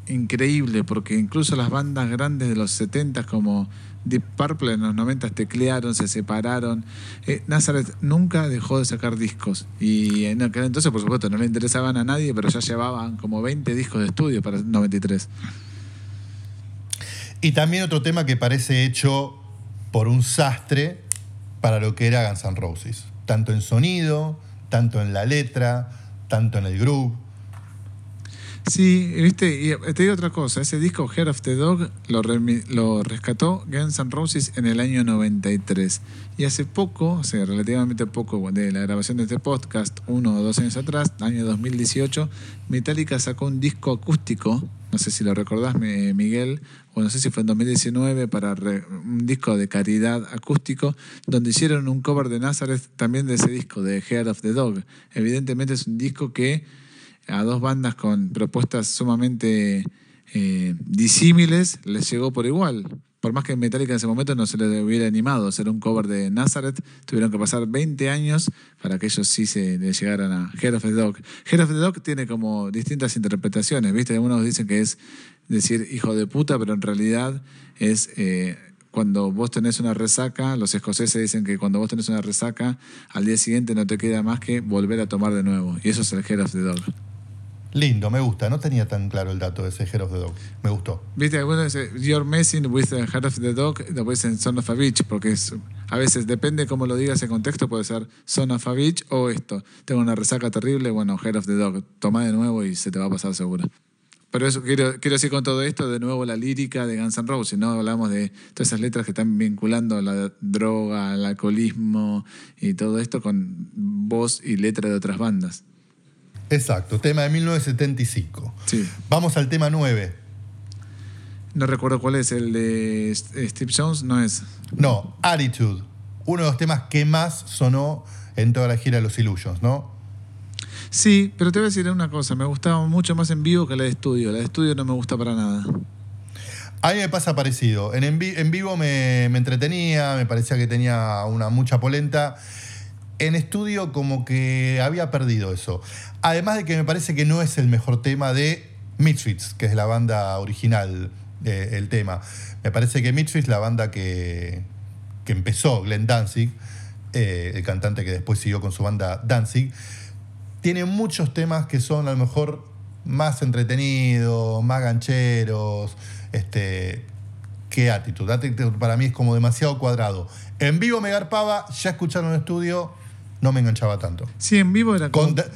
increíble porque incluso las bandas grandes de los 70 como Deep Purple en los 90 teclearon, se separaron. Eh, Nazareth nunca dejó de sacar discos. Y en aquel entonces, por supuesto, no le interesaban a nadie, pero ya llevaban como 20 discos de estudio para el 93. Y también otro tema que parece hecho por un sastre para lo que era Guns N' Roses. Tanto en sonido, tanto en la letra, tanto en el groove. Sí, viste, y te digo otra cosa, ese disco Hair of the Dog lo, lo rescató Guns N' Roses en el año 93. Y hace poco, o sea, relativamente poco de la grabación de este podcast, uno o dos años atrás, año 2018, Metallica sacó un disco acústico, no sé si lo recordás, Miguel, o no sé si fue en 2019, para un disco de caridad acústico, donde hicieron un cover de Nazareth también de ese disco, de Hair of the Dog. Evidentemente es un disco que a dos bandas con propuestas sumamente eh, disímiles les llegó por igual. Por más que Metallica en ese momento no se les hubiera animado a hacer un cover de Nazareth, tuvieron que pasar 20 años para que ellos sí se les llegaran a Head of the Dog. Head of the Dog tiene como distintas interpretaciones, ¿viste? Algunos dicen que es decir hijo de puta, pero en realidad es eh, cuando vos tenés una resaca, los escoceses dicen que cuando vos tenés una resaca, al día siguiente no te queda más que volver a tomar de nuevo. Y eso es el Head of the Dog. Lindo, me gusta. No tenía tan claro el dato de ese Head of the Dog. Me gustó. Viste, algunos dicen, you're messing with the head of the dog, después dicen son of a bitch, porque es, a veces depende cómo lo digas en contexto, puede ser son of a bitch o esto. Tengo una resaca terrible, bueno, head of the dog, toma de nuevo y se te va a pasar seguro. Pero eso quiero, quiero decir con todo esto, de nuevo la lírica de Guns N' Roses, ¿no? Hablamos de todas esas letras que están vinculando la droga, el alcoholismo y todo esto con voz y letra de otras bandas. Exacto, tema de 1975. Sí. Vamos al tema 9. No recuerdo cuál es, el de Steve Jones, no es. No, Attitude. Uno de los temas que más sonó en toda la gira de los Illusions, ¿no? Sí, pero te voy a decir una cosa, me gustaba mucho más en vivo que la de estudio. La de estudio no me gusta para nada. A mí me pasa parecido. En, en, vi- en vivo me, me entretenía, me parecía que tenía una mucha polenta. En estudio como que había perdido eso. Además de que me parece que no es el mejor tema de Misfits, que es la banda original del tema. Me parece que Misfits, la banda que, que empezó, Glenn Danzig, eh, el cantante que después siguió con su banda Danzig, tiene muchos temas que son a lo mejor más entretenidos, más gancheros, este, que Attitude. Para mí es como demasiado cuadrado. En vivo me garpaba, ya escucharon en estudio, no me enganchaba tanto. Sí, en vivo era como Con Da-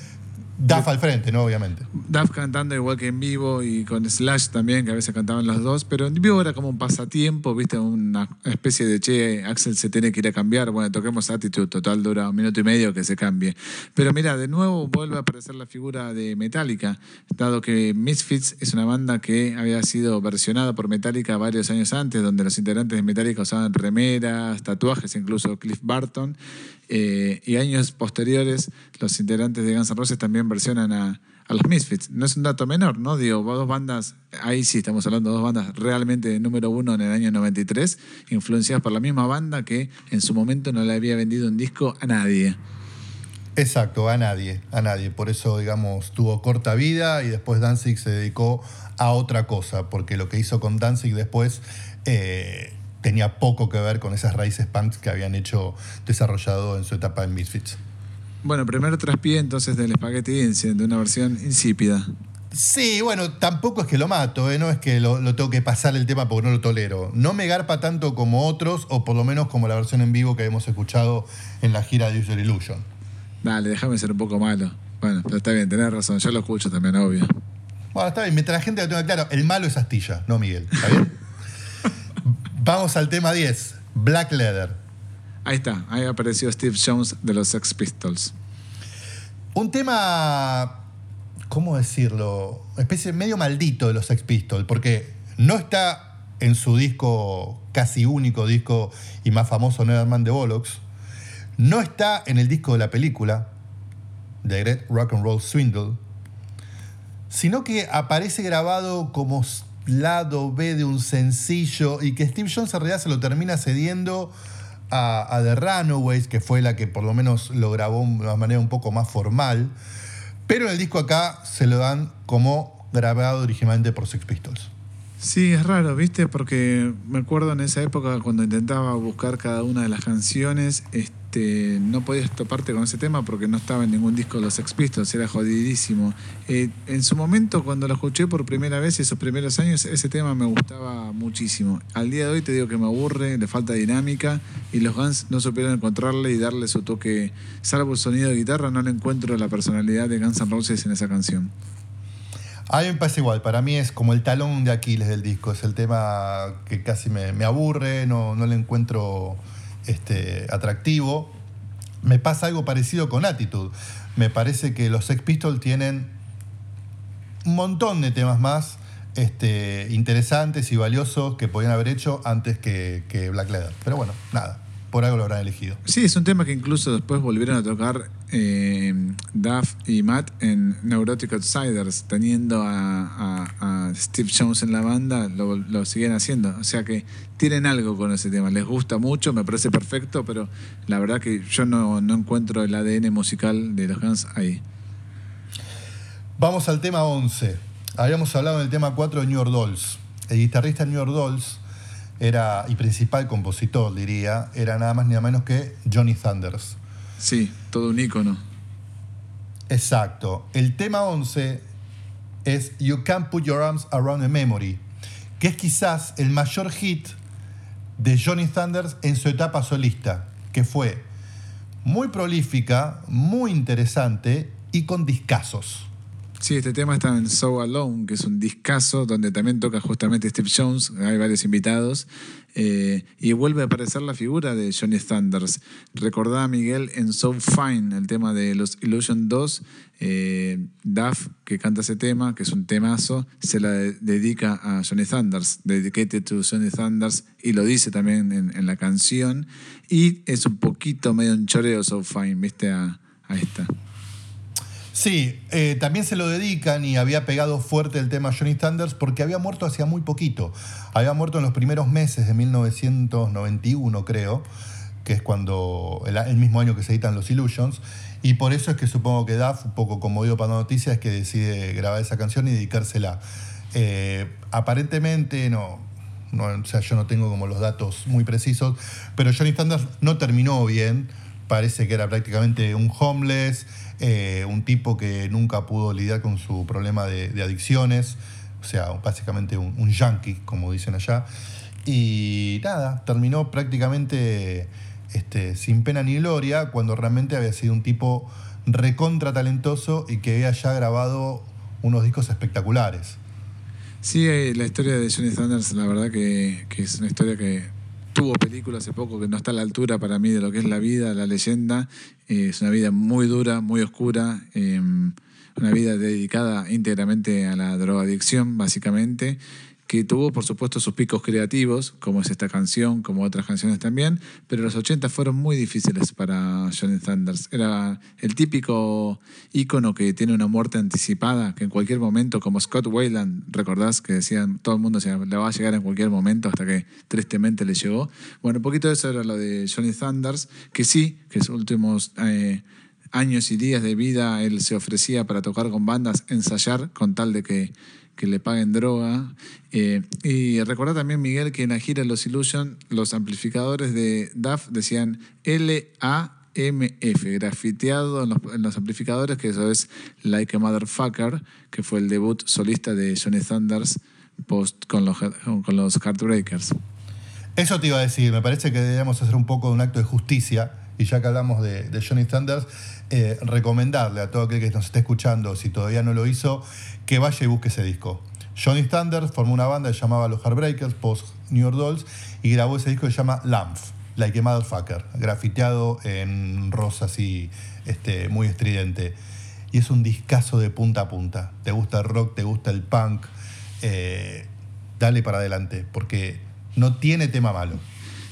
al frente, ¿no? Obviamente. Duff cantando igual que en vivo y con Slash también, que a veces cantaban los dos, pero en vivo era como un pasatiempo, viste, una especie de che, Axel se tiene que ir a cambiar, bueno, toquemos Attitude, total dura un minuto y medio que se cambie. Pero mira, de nuevo vuelve a aparecer la figura de Metallica, dado que Misfits es una banda que había sido versionada por Metallica varios años antes, donde los integrantes de Metallica usaban remeras, tatuajes, incluso Cliff Barton. Eh, y años posteriores, los integrantes de Guns N' Roses también versionan a, a los Misfits. No es un dato menor, ¿no? Digo, dos bandas, ahí sí estamos hablando de dos bandas realmente número uno en el año 93, influenciadas por la misma banda que en su momento no le había vendido un disco a nadie. Exacto, a nadie, a nadie. Por eso, digamos, tuvo corta vida y después Danzig se dedicó a otra cosa, porque lo que hizo con Danzig después eh, tenía poco que ver con esas raíces punks que habían hecho desarrollado en su etapa en Misfits. Bueno, primer traspié entonces del Spaghetti Incident, de una versión insípida. Sí, bueno, tampoco es que lo mato, ¿eh? no es que lo, lo tengo que pasar el tema porque no lo tolero. No me garpa tanto como otros, o por lo menos como la versión en vivo que hemos escuchado en la gira de User Illusion. Dale, déjame ser un poco malo. Bueno, pero está bien, tenés razón, yo lo escucho también, obvio. Bueno, está bien, mientras la gente lo tenga claro, el malo es Astilla, no Miguel, ¿está bien? Vamos al tema 10, Black Leather. Ahí está, ahí apareció Steve Jones de los Sex Pistols. Un tema, ¿cómo decirlo? Especie medio maldito de los Sex Pistols, porque no está en su disco, casi único disco y más famoso, Neverman de Bollocks. No está en el disco de la película, The Great Rock and Roll Swindle, sino que aparece grabado como lado B de un sencillo y que Steve Jones en realidad se lo termina cediendo a, a The Runaways, que fue la que por lo menos lo grabó de una manera un poco más formal, pero el disco acá se lo dan como grabado originalmente por Sex Pistols. Sí, es raro, ¿viste? Porque me acuerdo en esa época cuando intentaba buscar cada una de las canciones, no podías toparte con ese tema porque no estaba en ningún disco de los Sex Pistols, era jodidísimo. Eh, en su momento, cuando lo escuché por primera vez, esos primeros años, ese tema me gustaba muchísimo. Al día de hoy te digo que me aburre, le falta dinámica y los Guns no supieron encontrarle y darle su toque, salvo el sonido de guitarra, no le encuentro la personalidad de Guns N' Roses en esa canción. A mí me pasa igual, para mí es como el talón de Aquiles del disco, es el tema que casi me, me aburre, no, no le encuentro este, atractivo. Me pasa algo parecido con Attitude. Me parece que los Sex Pistols tienen un montón de temas más este, interesantes y valiosos que podían haber hecho antes que, que Black Leather. Pero bueno, nada, por algo lo habrán elegido. Sí, es un tema que incluso después volvieron a tocar eh, Duff y Matt en Neurotic Outsiders, teniendo a, Steve Jones en la banda, lo, siguen haciendo. O sea que tienen algo con ese tema, les gusta mucho, me parece perfecto, pero la verdad que yo no, encuentro el ADN musical de los Guns ahí. Vamos al tema 11. Habíamos hablado en el tema 4 de New York Dolls. El guitarrista New York Dolls era, y principal compositor, diría, era nada más ni nada menos que Johnny Thunders. Sí, todo un ícono. Exacto. El tema 11 es You Can't Put Your Arms Around a Memory, que es quizás el mayor hit de Johnny Thunders en su etapa solista, que fue muy prolífica, muy interesante y con discazos. Sí, este tema está en So Alone, que es un discazo donde también toca justamente Steve Jones, hay varios invitados, eh, y vuelve a aparecer la figura de Johnny Thunders. Recordá, Miguel, en So Fine, el tema de los Illusion 2, eh, Duff, que canta ese tema, que es un temazo, se la dedica a Johnny Thunders, dedicated to Johnny Thunders, y lo dice también en, la canción, y es un poquito medio un choreo So Fine, viste, a esta. Sí, eh, también se lo dedican y había pegado fuerte el tema Johnny Thunders porque había muerto hacía muy poquito. Había muerto en los primeros meses de 1991, creo, que es cuando el, mismo año que se editan los Illusions. Y por eso es que supongo que Duff, un poco como digo para noticias, es que decide grabar esa canción y dedicársela. Eh, aparentemente no, o sea, yo no tengo como los datos muy precisos, pero Johnny Thunders no terminó bien. Parece que era prácticamente un homeless eh, un tipo que nunca pudo lidiar con su problema de, adicciones, o sea, básicamente un, yankee, como dicen allá. Y nada, terminó prácticamente este, sin pena ni gloria cuando realmente había sido un tipo recontra talentoso y que había ya grabado unos discos espectaculares. Sí, eh, la historia de Johnny Thunders, la verdad que es una historia que tuvo película hace poco que no está a la altura para mí de lo que es la vida, la leyenda. Eh, es una vida muy dura, muy oscura, em, una vida dedicada íntegramente a la drogadicción, básicamente que tuvo por supuesto sus picos creativos, como es esta canción, como otras canciones también, pero los 80 fueron muy difíciles para Johnny Thunders. Era el típico ícono que tiene una muerte anticipada, que en cualquier momento, como Scott Wayland, recordás que decían, todo el mundo le va a llegar en cualquier momento hasta que tristemente le llegó. Bueno, un poquito de eso era lo de Johnny Thunders, que sí, que sus últimos... Eh, años y días de vida él se ofrecía para tocar con bandas, ensayar con tal de que que le paguen droga. Eh, y recordá también, Miguel, que en la gira Los Illusion, los amplificadores de DAF decían L-A-M-F, grafiteado en los, amplificadores, que eso es Like a Motherfucker, que fue el debut solista de Johnny Thunders post con los, con los Heartbreakers. Eso te iba a decir, me parece que deberíamos hacer un poco de un acto de justicia, y ya que hablamos de, de Johnny Thunders, eh, recomendarle a todo aquel que nos esté escuchando, si todavía no lo hizo, que vaya y busque ese disco. Johnny Thunders formó una banda que llamaba Los Heartbreakers, post New York Dolls, y grabó ese disco que se llama Lamph, Like a Motherfucker, grafiteado en rosa así, este, muy estridente. Y es un discazo de punta a punta. Te gusta el rock, te gusta el punk, eh, dale para adelante, porque no tiene tema malo.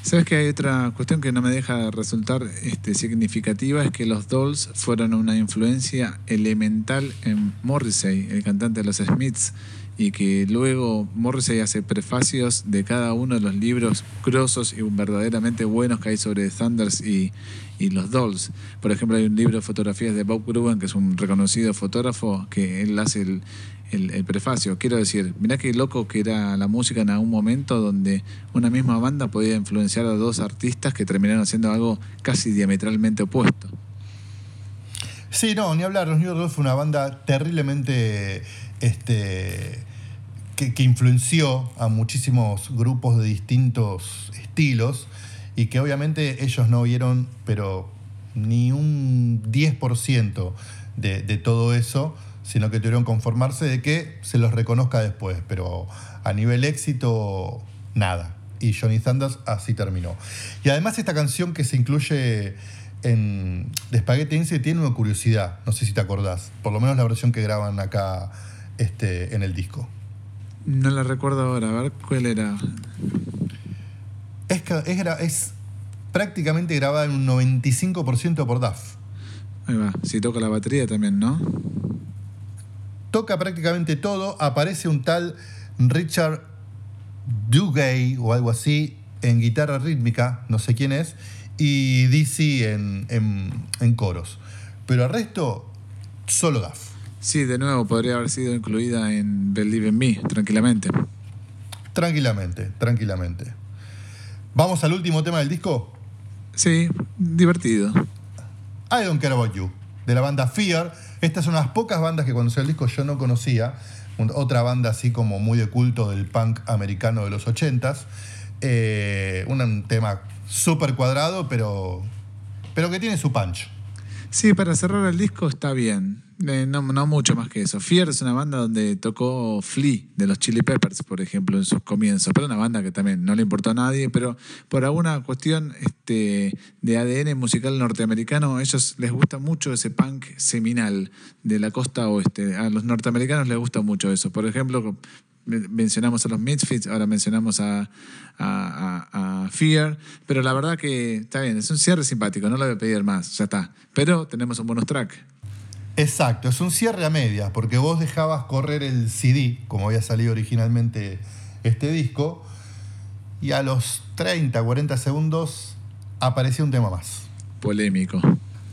Sabes que hay otra cuestión que no me deja resultar este, significativa, es que los Dolls fueron una influencia elemental en Morrissey, el cantante de los Smiths, y que luego Morrissey hace prefacios de cada uno de los libros grosos y verdaderamente buenos que hay sobre Thunders y, y los Dolls. Por ejemplo, hay un libro de fotografías de Bob Gruen, que es un reconocido fotógrafo, que él hace el, el, prefacio. Quiero decir, mirá qué loco que era la música en algún momento donde una misma banda podía influenciar a dos artistas que terminaron haciendo algo casi diametralmente opuesto. Sí, no, ni hablar. Los New York fue una banda terriblemente este, que, que, influenció a muchísimos grupos de distintos estilos y que obviamente ellos no vieron, pero ni un 10% de, de todo eso sino que tuvieron que conformarse de que se los reconozca después, pero a nivel éxito, nada. Y Johnny Thunders así terminó. Y además esta canción que se incluye en The Spaghetti tiene una curiosidad, no sé si te acordás, por lo menos la versión que graban acá este, en el disco. No la recuerdo ahora, a ver cuál era. Es, es, es prácticamente grabada en un 95% por Duff. Ahí va, si toca la batería también, ¿no? Toca prácticamente todo, aparece un tal Richard Dugay o algo así en guitarra rítmica, no sé quién es, y DC en, en, coros. Pero el resto, solo Duff. Sí, de nuevo, podría haber sido incluida en Believe in Me, tranquilamente. Tranquilamente, tranquilamente. ¿Vamos al último tema del disco? Sí, divertido. I Don't Care About You, de la banda Fear, Esta es una de las pocas bandas que cuando salió el disco yo no conocía. Otra banda así como muy de culto del punk americano de los 80s. Eh, un, un tema súper cuadrado, pero, pero que tiene su punch. Sí, para cerrar el disco está bien. Eh, no, no mucho más que eso. Fear es una banda donde tocó Flea de los Chili Peppers, por ejemplo, en sus comienzos. Pero una banda que también no le importó a nadie, pero por alguna cuestión este, de ADN musical norteamericano, a ellos les gusta mucho ese punk seminal de la costa oeste. A los norteamericanos les gusta mucho eso. Por ejemplo, men- mencionamos a los Misfits, ahora mencionamos a, a- a- a Fear, pero la verdad que está bien, es un cierre simpático, no lo voy a pedir más, ya está. Pero tenemos un bonus track. Exacto, es un cierre a medias, porque vos dejabas correr el CD, como había salido originalmente este disco, y a los 30, 40 segundos aparecía un tema más. Polémico.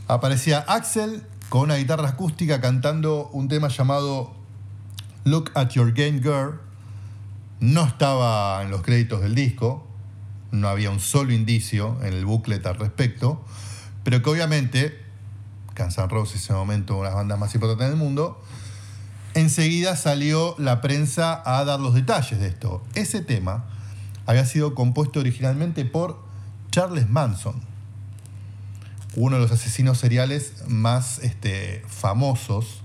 Aparecía Axel con una guitarra acústica cantando un tema llamado Look at Your Game Girl. No estaba en los créditos del disco, no había un solo indicio en el booklet al respecto, pero que obviamente, Guns N' Roses en ese momento una de las bandas más importantes del mundo, enseguida salió la prensa a dar los detalles de esto. Ese tema había sido compuesto originalmente por Charles Manson, uno de los asesinos seriales más este, famosos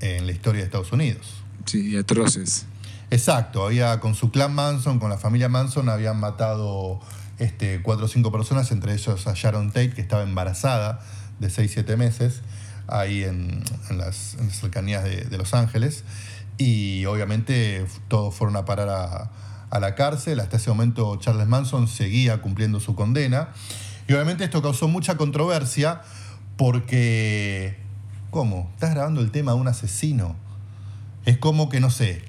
en la historia de Estados Unidos. Sí, y atroces. Exacto, había con su clan Manson, con la familia Manson, habían matado este, cuatro o cinco personas, entre ellos a Sharon Tate, que estaba embarazada de 6-7 meses, ahí en, en las, cercanías de, de Los Ángeles. Y obviamente todos fueron a parar a, a la cárcel. Hasta ese momento Charles Manson seguía cumpliendo su condena. Y obviamente esto causó mucha controversia porque... ¿Cómo? ¿Estás grabando el tema de un asesino? Es como que, no sé,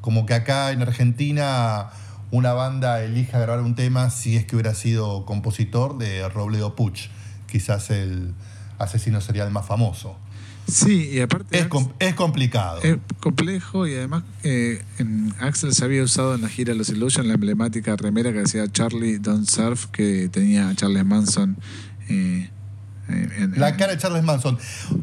como que acá en Argentina una banda elija grabar un tema si es que hubiera sido compositor de Robledo Puch, quizás el asesino serial más famoso. Sí, y aparte... Es, Ax- com- es complicado. es complejo y además eh, en Axel se había usado en la gira Los Illusion la emblemática remera que decía Charlie Don't Surf que tenía Charles Manson. eh, en- en- La cara de Charles Manson.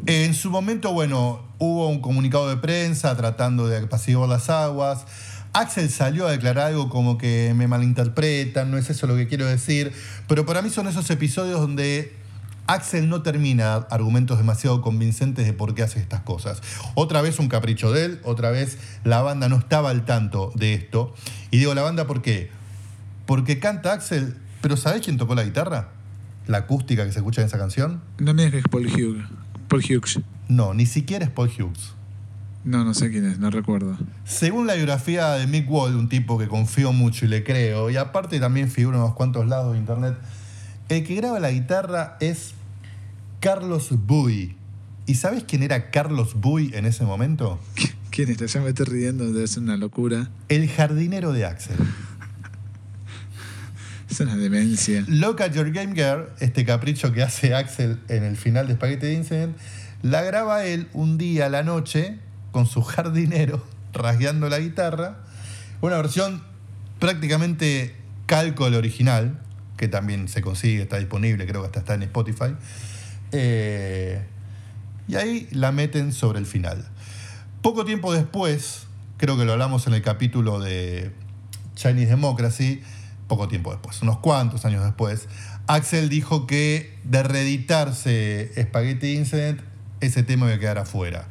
En su momento, bueno, hubo un comunicado de prensa tratando de apaciguar las aguas. Axel salió a declarar algo como que me malinterpretan, no es eso lo que quiero decir. Pero para mí son esos episodios donde Axel no termina argumentos demasiado convincentes de por qué hace estas cosas. Otra vez un capricho de él, otra vez la banda no estaba al tanto de esto. Y digo la banda ¿por qué? Porque canta Axel, pero ¿sabés quién tocó la guitarra? La acústica que se escucha en esa canción. No me es Paul Hughes. Paul Hughes. No, ni siquiera es Paul Hughes. No, no sé quién es, no recuerdo. Según la biografía de Mick Wall, un tipo que confío mucho y le creo, y aparte también figura en unos cuantos lados de internet, el que graba la guitarra es Carlos Buy. ¿Y sabes quién era Carlos Buy en ese momento? ¿Quién está? Ya me estoy riendo, ser una locura. El jardinero de Axel. Es una demencia. Look at Your Game Girl, este capricho que hace Axel en el final de Spaghetti Incident, la graba él un día a la noche con su jardinero rasgueando la guitarra. Una versión prácticamente calco del original, que también se consigue, está disponible, creo que hasta está en Spotify. Eh, y ahí la meten sobre el final. Poco tiempo después, creo que lo hablamos en el capítulo de Chinese Democracy, poco tiempo después, unos cuantos años después, Axel dijo que de reeditarse Spaghetti Incident, ese tema iba a quedar afuera.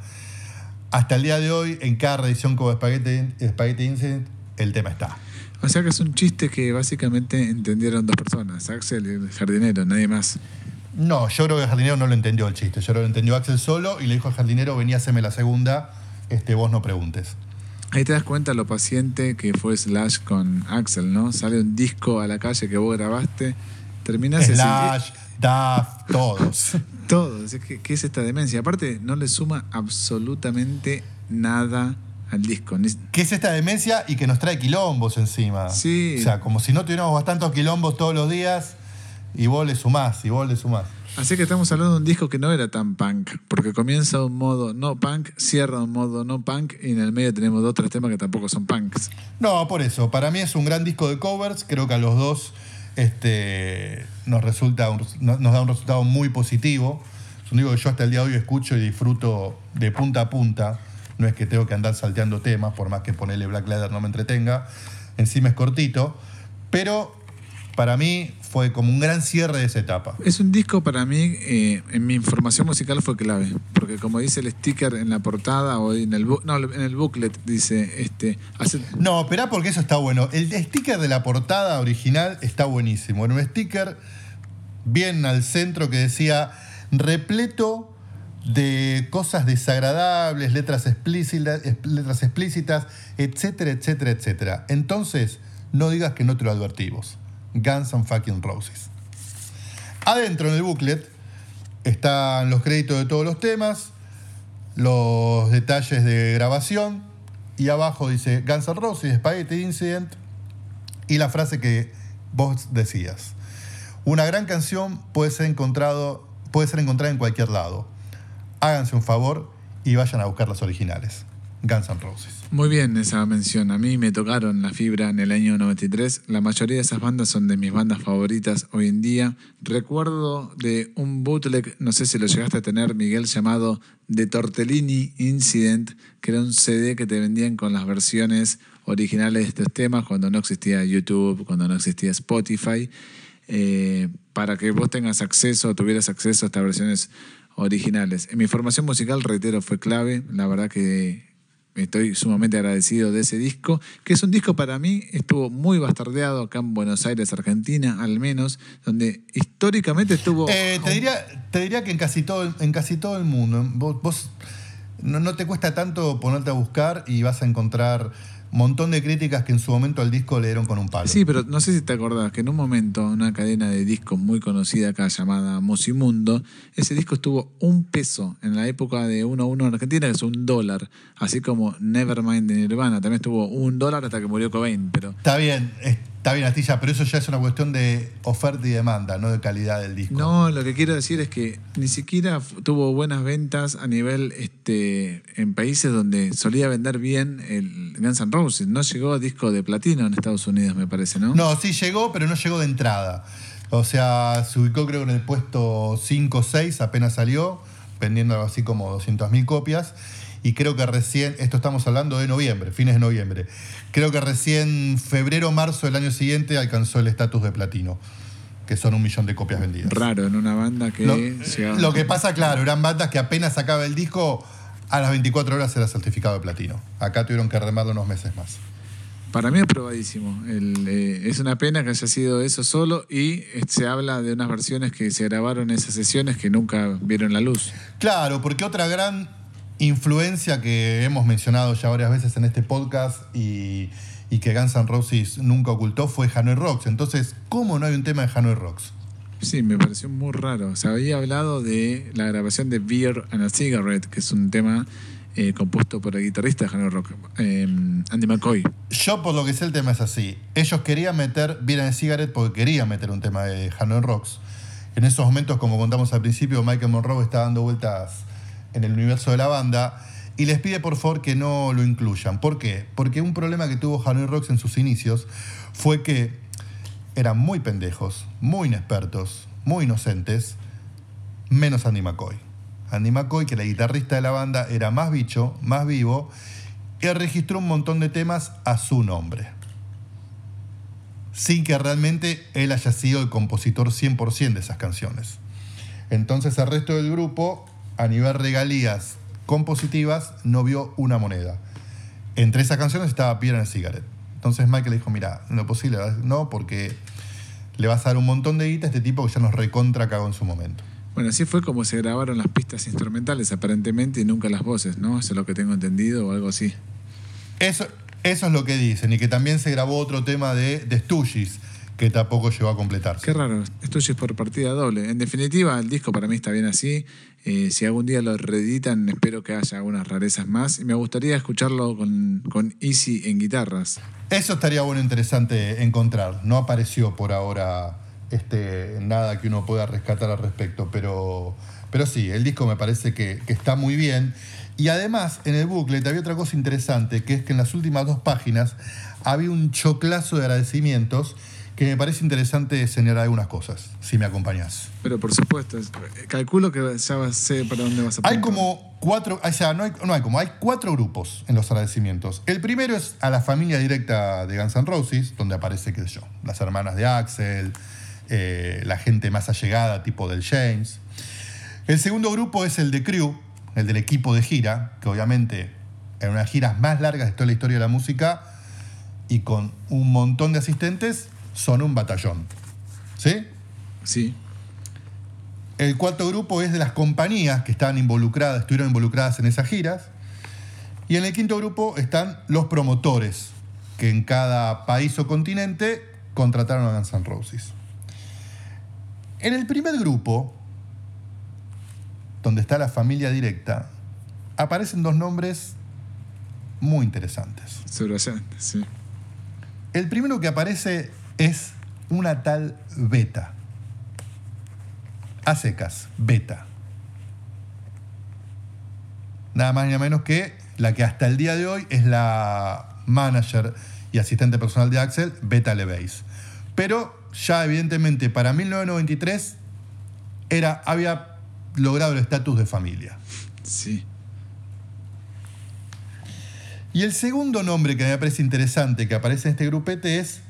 Hasta el día de hoy, en cada reedición como Spaghetti, Spaghetti Incident, el tema está. O sea que es un chiste que básicamente entendieron dos personas, Axel y el jardinero, nadie más. No, yo creo que el jardinero no lo entendió el chiste. Yo creo que lo entendió Axel solo y le dijo al jardinero, vení, haceme la segunda, este, vos no preguntes. Ahí te das cuenta lo paciente que fue Slash con Axel, ¿no? Sale un disco a la calle que vos grabaste, terminás Slash, Duff, todos. todo. Es que, ¿Qué es esta demencia? Aparte, no le suma absolutamente nada al disco. ¿Qué es esta demencia y que nos trae quilombos encima? Sí. O sea, como si no tuviéramos bastantes quilombos todos los días y vos le sumás, y vos le sumás. Así que estamos hablando de un disco que no era tan punk, porque comienza de un modo no punk, cierra de un modo no punk, y en el medio tenemos dos o tres temas que tampoco son punks. No, por eso. Para mí es un gran disco de covers. Creo que a los dos este, nos, resulta un- nos da un resultado muy positivo. Es un disco que yo hasta el día de hoy escucho y disfruto de punta a punta. No es que tengo que andar salteando temas, por más que ponerle Black Leather no me entretenga. Encima es cortito. Pero para mí fue como un gran cierre de esa etapa. Es un disco para mí, eh, en mi información musical fue clave, porque como dice el sticker en la portada o en el, bu- no, en el booklet, dice, este, hace, No, espera porque eso está bueno. El sticker de la portada original está buenísimo. Era un sticker bien al centro que decía repleto de cosas desagradables, letras explícitas, letras explícitas, etcétera, etcétera, etcétera. Entonces, no digas que no te lo advertimos. Guns and fucking Roses. Adentro en el booklet están los créditos de todos los temas, los detalles de grabación y abajo dice Guns N' Roses, Spaghetti Incident y la frase que vos decías. Una gran canción puede ser, encontrado, puede ser encontrada en cualquier lado. Háganse un favor y vayan a buscar las originales. Guns N' Roses. Muy bien esa mención. A mí me tocaron la fibra en el año 93. La mayoría de esas bandas son de mis bandas favoritas hoy en día. Recuerdo de un bootleg, no sé si lo llegaste a tener, Miguel, llamado The Tortellini Incident, que era un CD que te vendían con las versiones originales de estos temas cuando no existía YouTube, cuando no existía Spotify. eh, para que vos tengas acceso, tuvieras acceso a estas versiones originales. En mi formación musical, reitero, fue clave. La verdad que estoy sumamente agradecido de ese disco, que es un disco para mí, estuvo muy bastardeado acá en Buenos Aires, Argentina, al menos, donde históricamente estuvo... Eh, te, diría, te diría que en casi todo, en casi todo el mundo. Vos, no, te cuesta tanto ponerte a buscar y vas a encontrar montón de críticas que en su momento al disco le dieron con un palo. Sí, pero no sé si te acordás que en un momento una cadena de discos muy conocida acá llamada Musimundo, ese disco estuvo un peso en la época de 1 a 1 en Argentina, que es un dólar, así como Nevermind de Nirvana, también estuvo un dólar hasta que murió Cobain, pero Está bien, está bien, Astilla, pero eso ya es una cuestión de oferta y demanda, no de calidad del disco. No, lo que quiero decir es que ni siquiera tuvo buenas ventas a nivel este en países donde solía vender bien el Guns N' Roses. No llegó a disco de platino en Estados Unidos, me parece, ¿no? No, sí llegó, pero no llegó de entrada. O sea, se ubicó creo en el puesto 5 o 6, apenas salió, vendiendo algo así como 200.000 copias. Y creo que recién, esto estamos hablando de noviembre, fines de noviembre. Creo que recién febrero o marzo del año siguiente alcanzó el estatus de platino, que son un millón de copias vendidas. Raro en una banda que Lo, llegaba- lo que pasa, claro, eran bandas que apenas sacaba el disco, a las 24 horas era certificado de platino. Acá tuvieron que remarlo unos meses más. Para mí es probadísimo. El, eh, es una pena que haya sido eso solo y se habla de unas versiones que se grabaron en esas sesiones que nunca vieron la luz. Claro, porque otra gran influencia que hemos mencionado ya varias veces en este podcast y, y que Guns N' Roses nunca ocultó fue Hanoi Rocks. Entonces, ¿cómo no hay un tema de Hanoi Rocks? Sí, me pareció muy raro. Se había hablado de la grabación de Beer and a Cigarette, que es un tema eh, compuesto por el guitarrista de Hanoi Rock, eh, Andy McCoy. Yo, por lo que sé, el tema es así. Ellos querían meter Beer and Cigarette porque querían meter un tema de Hanoi Rocks. En esos momentos, como contamos al principio, Michael Monroe está dando vueltas en el universo de la banda y les pide por favor que no lo incluyan. ¿Por qué? Porque un problema que tuvo Hanoi Rocks en sus inicios fue que eran muy pendejos, muy inexpertos, muy inocentes, menos Andy McCoy. Andy McCoy, que era guitarrista de la banda, era más bicho, más vivo, y registró un montón de temas a su nombre. Sin que realmente él haya sido el compositor 100% de esas canciones. Entonces el resto del grupo, a nivel regalías compositivas, no vio una moneda. Entre esas canciones estaba Pierre and Cigarette. Entonces Michael le dijo, mira, lo posible, no, porque le vas a dar un montón de guita a este tipo que ya nos recontra cagó en su momento. Bueno, así fue como se grabaron las pistas instrumentales, aparentemente, y nunca las voces, ¿no? Eso es lo que tengo entendido o algo así. Eso, eso es lo que dicen, y que también se grabó otro tema de, de Stooges, que tampoco llegó a completarse. Qué raro, esto ya es por partida doble. En definitiva, el disco para mí está bien así. Eh, si algún día lo reeditan, espero que haya algunas rarezas más. Y me gustaría escucharlo con, con Easy en guitarras. Eso estaría bueno interesante encontrar. No apareció por ahora este, nada que uno pueda rescatar al respecto, pero, pero sí, el disco me parece que, que está muy bien. Y además, en el booklet había otra cosa interesante, que es que en las últimas dos páginas había un choclazo de agradecimientos que me parece interesante señalar algunas cosas, si me acompañás. Pero por supuesto, es- calculo que ya sé para dónde vas a Hay apuntar. como cuatro, o sea, no hay, no hay como, hay cuatro grupos en los agradecimientos. El primero es a la familia directa de Guns N' Roses, donde aparece, qué sé yo, las hermanas de Axel, eh, la gente más allegada, tipo del James. El segundo grupo es el de Crew, el del equipo de gira, que obviamente en unas giras más largas de toda la historia de la música y con un montón de asistentes, son un batallón. ¿Sí? Sí, El cuarto grupo es de las compañías que estaban involucradas, estuvieron involucradas en esas giras. Y en el quinto grupo están los promotores, que en cada país o continente contrataron a Guns N' Roses. En el primer grupo, donde está la familia directa, aparecen dos nombres muy interesantes. subrayante, sí. El primero que aparece es una tal Beta. A secas, Beta. Nada más ni menos que la que hasta el día de hoy es la manager y asistente personal de Axel, Beta LeBase. Pero ya evidentemente para 1993 era, había logrado el estatus de familia. Sí. Y el segundo nombre que me parece interesante que aparece en este grupete es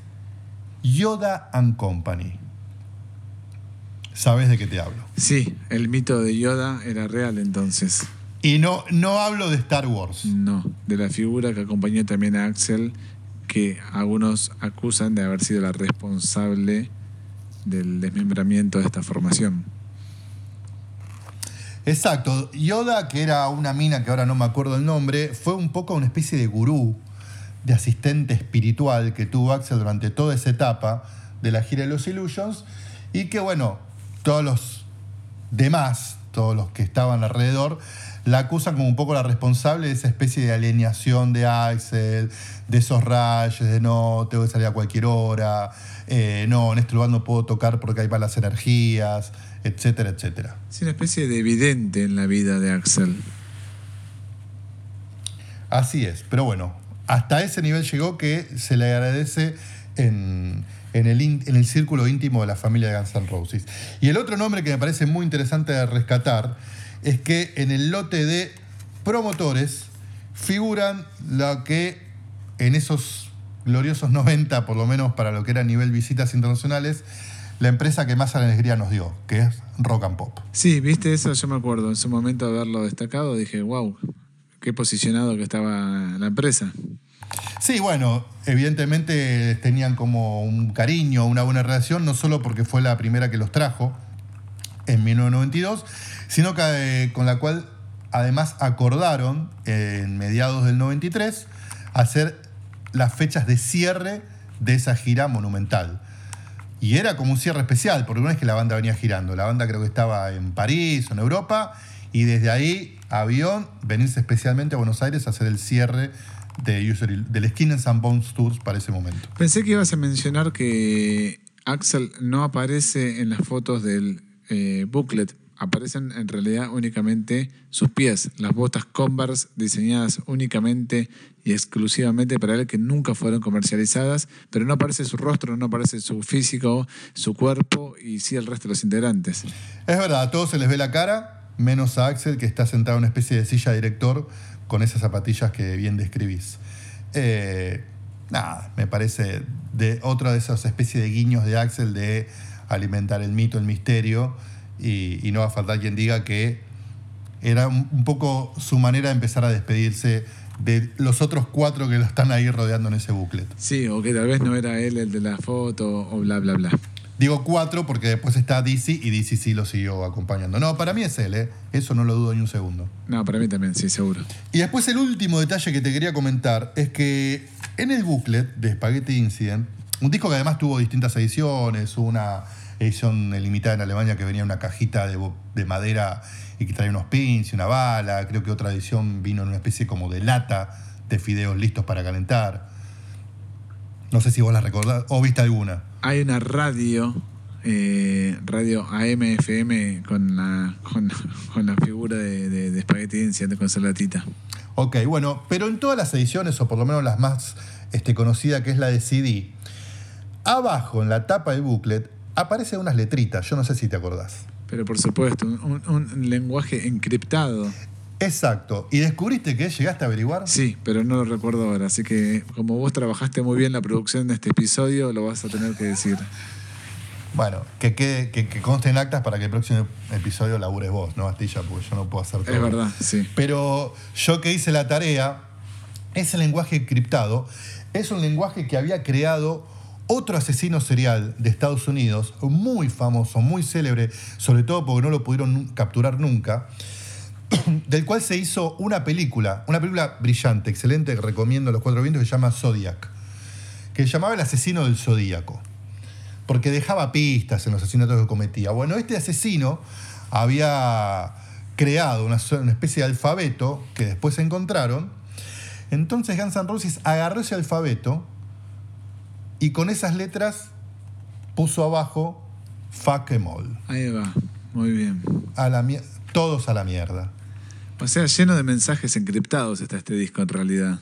Yoda and Company. ¿Sabes de qué te hablo? Sí, el mito de Yoda era real entonces. Y no, no hablo de Star Wars. No, de la figura que acompañó también a Axel, que algunos acusan de haber sido la responsable del desmembramiento de esta formación. Exacto. Yoda, que era una mina que ahora no me acuerdo el nombre, fue un poco una especie de gurú, de asistente espiritual que tuvo Axel durante toda esa etapa de la gira de los Illusions y que, bueno, todos los demás, todos los que estaban alrededor, la acusan como un poco la responsable de esa especie de alienación de Axel, de esos rayos, de no, tengo que salir a cualquier hora, eh, no, en este lugar no puedo tocar porque hay malas energías, etcétera, etcétera. Es una especie de evidente en la vida de Axel. Así es, pero bueno, hasta ese nivel llegó que se le agradece en, el, círculo íntimo de la familia de Guns N' Roses. Y el otro nombre que me parece muy interesante de rescatar es que en el lote de promotores figuran lo que en esos gloriosos 90, por lo menos para lo que era nivel visitas internacionales, la empresa que más alegría nos dio, que es Rock and Pop. Sí, viste eso, yo me acuerdo. En su momento haberlo destacado, dije, wow, qué posicionado que estaba la empresa. Sí, bueno, evidentemente tenían como un cariño, una buena relación, no solo porque fue la primera que los trajo en 1992, sino que eh, con la cual además acordaron eh, en mediados del 93 hacer las fechas de cierre de esa gira monumental. Y era como un cierre especial, porque no es que la banda venía girando, la banda creo que estaba en París o en Europa, y desde ahí, avión, venirse especialmente a Buenos Aires a hacer el cierre de User- del Skin and Some Bones Tours para ese momento. Pensé que ibas a mencionar que Axel no aparece en las fotos del eh, booklet. Aparecen en realidad únicamente sus pies, las botas Converse diseñadas únicamente y exclusivamente para él, que nunca fueron comercializadas, pero no aparece su rostro, no aparece su físico, su cuerpo y sí el resto de los integrantes. Es verdad, a todos se les ve la cara, menos a Axel, que está sentado en una especie de silla director con esas zapatillas que bien describís. Eh, nada, me parece de otra de esas especies de guiños de Axel de alimentar el mito, el misterio, y, no va a faltar quien diga que era un, un poco su manera de empezar a despedirse de los otros cuatro que lo están ahí rodeando en ese booklet. Sí, o que tal vez no era él el de la foto o bla, bla, bla. Digo cuatro porque después está DC y DC sí lo siguió acompañando. No, para mí es él, ¿eh? eso no lo dudo ni un segundo. No, para mí también, sí, seguro. Y después el último detalle que te quería comentar es que en el booklet de Spaghetti Incident, un disco que además tuvo distintas ediciones, una edición limitada en Alemania que venía en una cajita de, de madera y que traía unos pins y una bala, creo que otra edición vino en una especie como de lata de fideos listos para calentar. No sé si vos la recordás o viste alguna. Hay una radio, eh, radio AM-FM con la, con, con la figura de, de, de Spaghetti Incident con Salatita. Ok, bueno, pero en todas las ediciones, o por lo menos las más este, conocidas, que es la de CD, abajo en la tapa del booklet aparecen unas letritas, yo no sé si te acordás. Pero por supuesto, un, un lenguaje encriptado. Exacto. ¿Y descubriste que llegaste a averiguar? Sí, pero no lo recuerdo ahora. Así que como vos trabajaste muy bien la producción de este episodio, lo vas a tener que decir. Bueno, que, quede, que, que conste en actas para que el próximo episodio labures vos, ¿no, Astilla? Porque yo no puedo hacer todo. Es verdad, sí. Pero yo que hice la tarea, ese lenguaje encriptado es un lenguaje que había creado otro asesino serial de Estados Unidos, muy famoso, muy célebre, sobre todo porque no lo pudieron capturar nunca, del cual se hizo una película, una película brillante, excelente, que recomiendo a los cuatro vientos, que se llama Zodiac, que se llamaba El asesino del Zodíaco, porque dejaba pistas en los asesinatos que cometía. Bueno, este asesino había creado una, una especie de alfabeto que después encontraron, entonces Guns N' Roses agarró ese alfabeto y con esas letras puso abajo fuck em all. Ahí va, muy bien. A la mier- todos a la mierda. O sea, lleno de mensajes encriptados está este disco en realidad.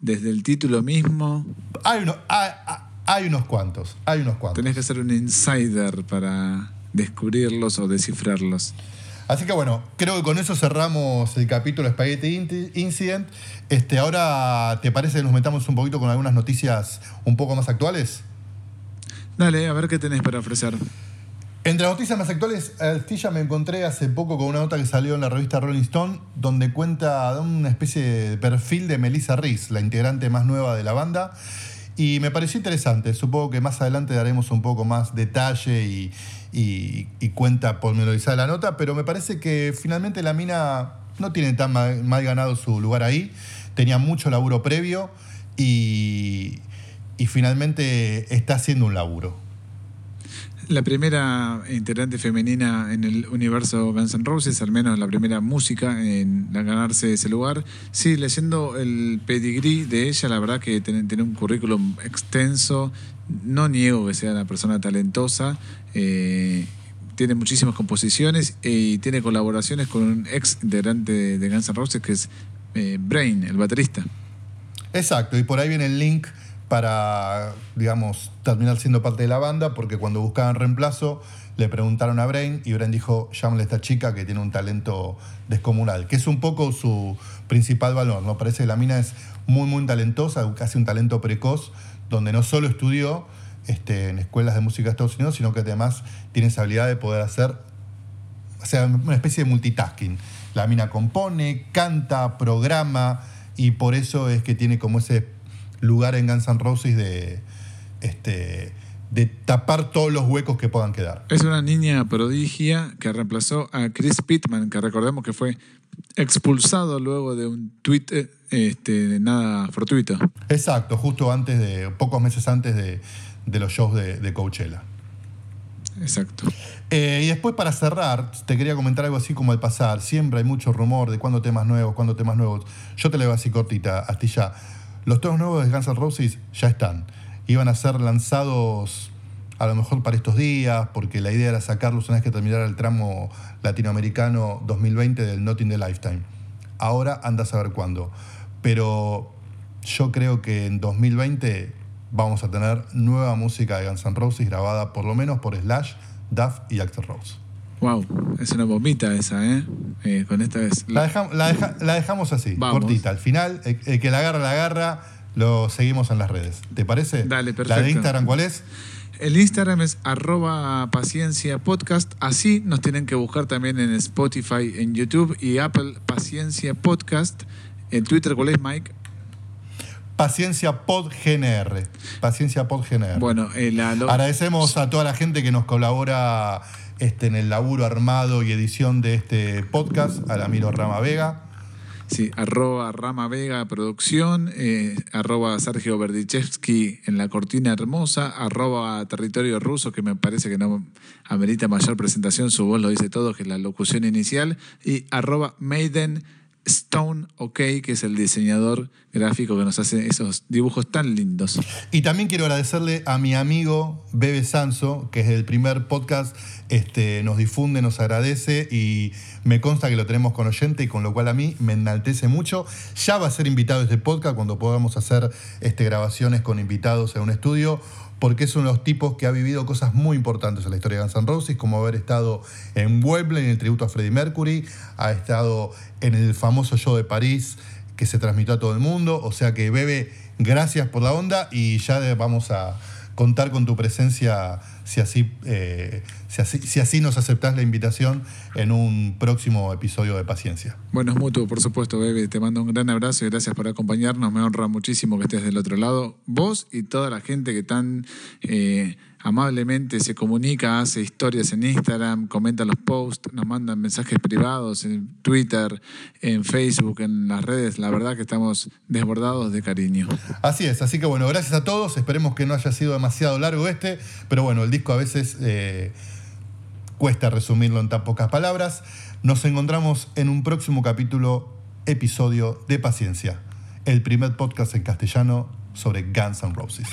Desde el título mismo, Hay, uno- hay, hay- hay unos cuantos, hay unos cuantos. tenés que ser un insider para descubrirlos o descifrarlos. Así que bueno, creo que con eso cerramos el capítulo Spaghetti Incident. Este, ahora, ¿te parece que nos metamos un poquito con algunas noticias un poco más actuales? Dale, a ver qué tenés para ofrecer. Entre las noticias más actuales, Astilla me encontré hace poco con una nota que salió en la revista Rolling Stone, donde cuenta una especie de perfil de Melissa Reese, la integrante más nueva de la banda. Y me pareció interesante. Supongo que más adelante daremos un poco más detalle y, y- y cuenta pormenorizada la nota, pero me parece que finalmente la mina no tiene tan mal, mal ganado su lugar ahí. Tenía mucho laburo previo y, y finalmente está haciendo un laburo. La primera integrante femenina en el universo Guns N' Roses, al menos la primera música en ganarse ese lugar. Sí, leyendo el pedigrí de ella, la verdad que tiene, un currículum extenso. No niego que sea una persona talentosa. eh, tiene muchísimas composiciones y tiene colaboraciones con un ex integrante de, de Guns N' Roses que es eh, Brain, el baterista. Exacto, y por ahí viene el link para, digamos, terminar siendo parte de la banda, porque cuando buscaban reemplazo le preguntaron a Brain y Brain dijo, llámale a esta chica que tiene un talento descomunal, que es un poco su principal valor, ¿no? Parece que la mina es muy, muy talentosa, casi un talento precoz, donde no solo estudió este, en escuelas de música de Estados Unidos, sino que además tiene esa habilidad de poder hacer o sea, una especie de multitasking. La mina compone, canta, programa, y por eso es que tiene como ese lugar en Guns N' Roses de, este, de tapar todos los huecos que puedan quedar. Es una niña prodigia que reemplazó a Chris Pittman, que recordemos que fue expulsado luego de un tuit eh, este, nada fortuito. Exacto, justo antes de, pocos meses antes de, de los shows de, de Coachella. Exacto. Eh, y después para cerrar, te quería comentar algo así como al pasar. Siempre hay mucho rumor de cuándo temas nuevos, cuándo temas nuevos. Yo te leo así cortita, Astilla. Los temas nuevos de Guns N' Roses ya están. Iban a ser lanzados a lo mejor para estos días, porque la idea era sacarlos una vez que terminara el tramo latinoamericano 2020 del Not in the Lifetime. Ahora anda a saber cuándo. Pero yo creo que en 2020 vamos a tener nueva música de Guns N' Roses grabada por lo menos por Slash, Duff y Axl Rose. Wow, es una bombita esa, ¿eh? Eh, con esta vez. La, dejam- la deja- la dejamos así, Vamos. cortita. Al final, el, el que la agarra, la agarra, lo seguimos en las redes. ¿Te parece? Dale, ¿La de perfecto. Instagram cuál es? El Instagram es arroba paciencia podcast. Así nos tienen que buscar también en Spotify, en YouTube y Apple Paciencia Podcast. El Twitter, ¿cuál es, Mike? Paciencia Pod GNR. Paciencia Pod GNR. Bueno, eh, la, lo- Agradecemos a toda la gente que nos colabora este, en el laburo armado y edición de este podcast, a la Miro Rama Vega. Sí, arroba Rama Vega Producción, eh, arroba Sergio Berdichevsky en la cortina hermosa, arroba Territorio Ruso, que me parece que no amerita mayor presentación, su voz lo dice todo, que es la locución inicial, y arroba Maiden Stone OK, que es el diseñador gráfico que nos hace esos dibujos tan lindos. Y también quiero agradecerle a mi amigo Bebe Sanso, que es el primer podcast, este, nos difunde, nos agradece y me consta que lo tenemos con oyente y con lo cual a mí me enaltece mucho. Ya va a ser invitado este podcast cuando podamos hacer este, grabaciones con invitados en un estudio porque es uno de los tipos que ha vivido cosas muy importantes en la historia de Guns N' Roses, como haber estado en Wembley en el tributo a Freddie Mercury, ha estado en el famoso show de París que se transmitió a todo el mundo, o sea que Bebe, gracias por la onda y ya vamos a contar con tu presencia si así, eh, si así, si así nos aceptás la invitación en un próximo episodio de Paciencia. Bueno, es mutuo, por supuesto, Bebe. Te mando un gran abrazo y gracias por acompañarnos. Me honra muchísimo que estés del otro lado. Vos y toda la gente que tan eh, amablemente se comunica, hace historias en Instagram, comenta los posts, nos mandan mensajes privados en Twitter, en Facebook, en las redes. La verdad que estamos desbordados de cariño. Así es, así que bueno, gracias a todos. Esperemos que no haya sido demasiado largo este, pero bueno, el disco a veces eh, cuesta resumirlo en tan pocas palabras. Nos encontramos en un próximo capítulo, episodio de Paciencia, el primer podcast en castellano sobre Guns N' Roses.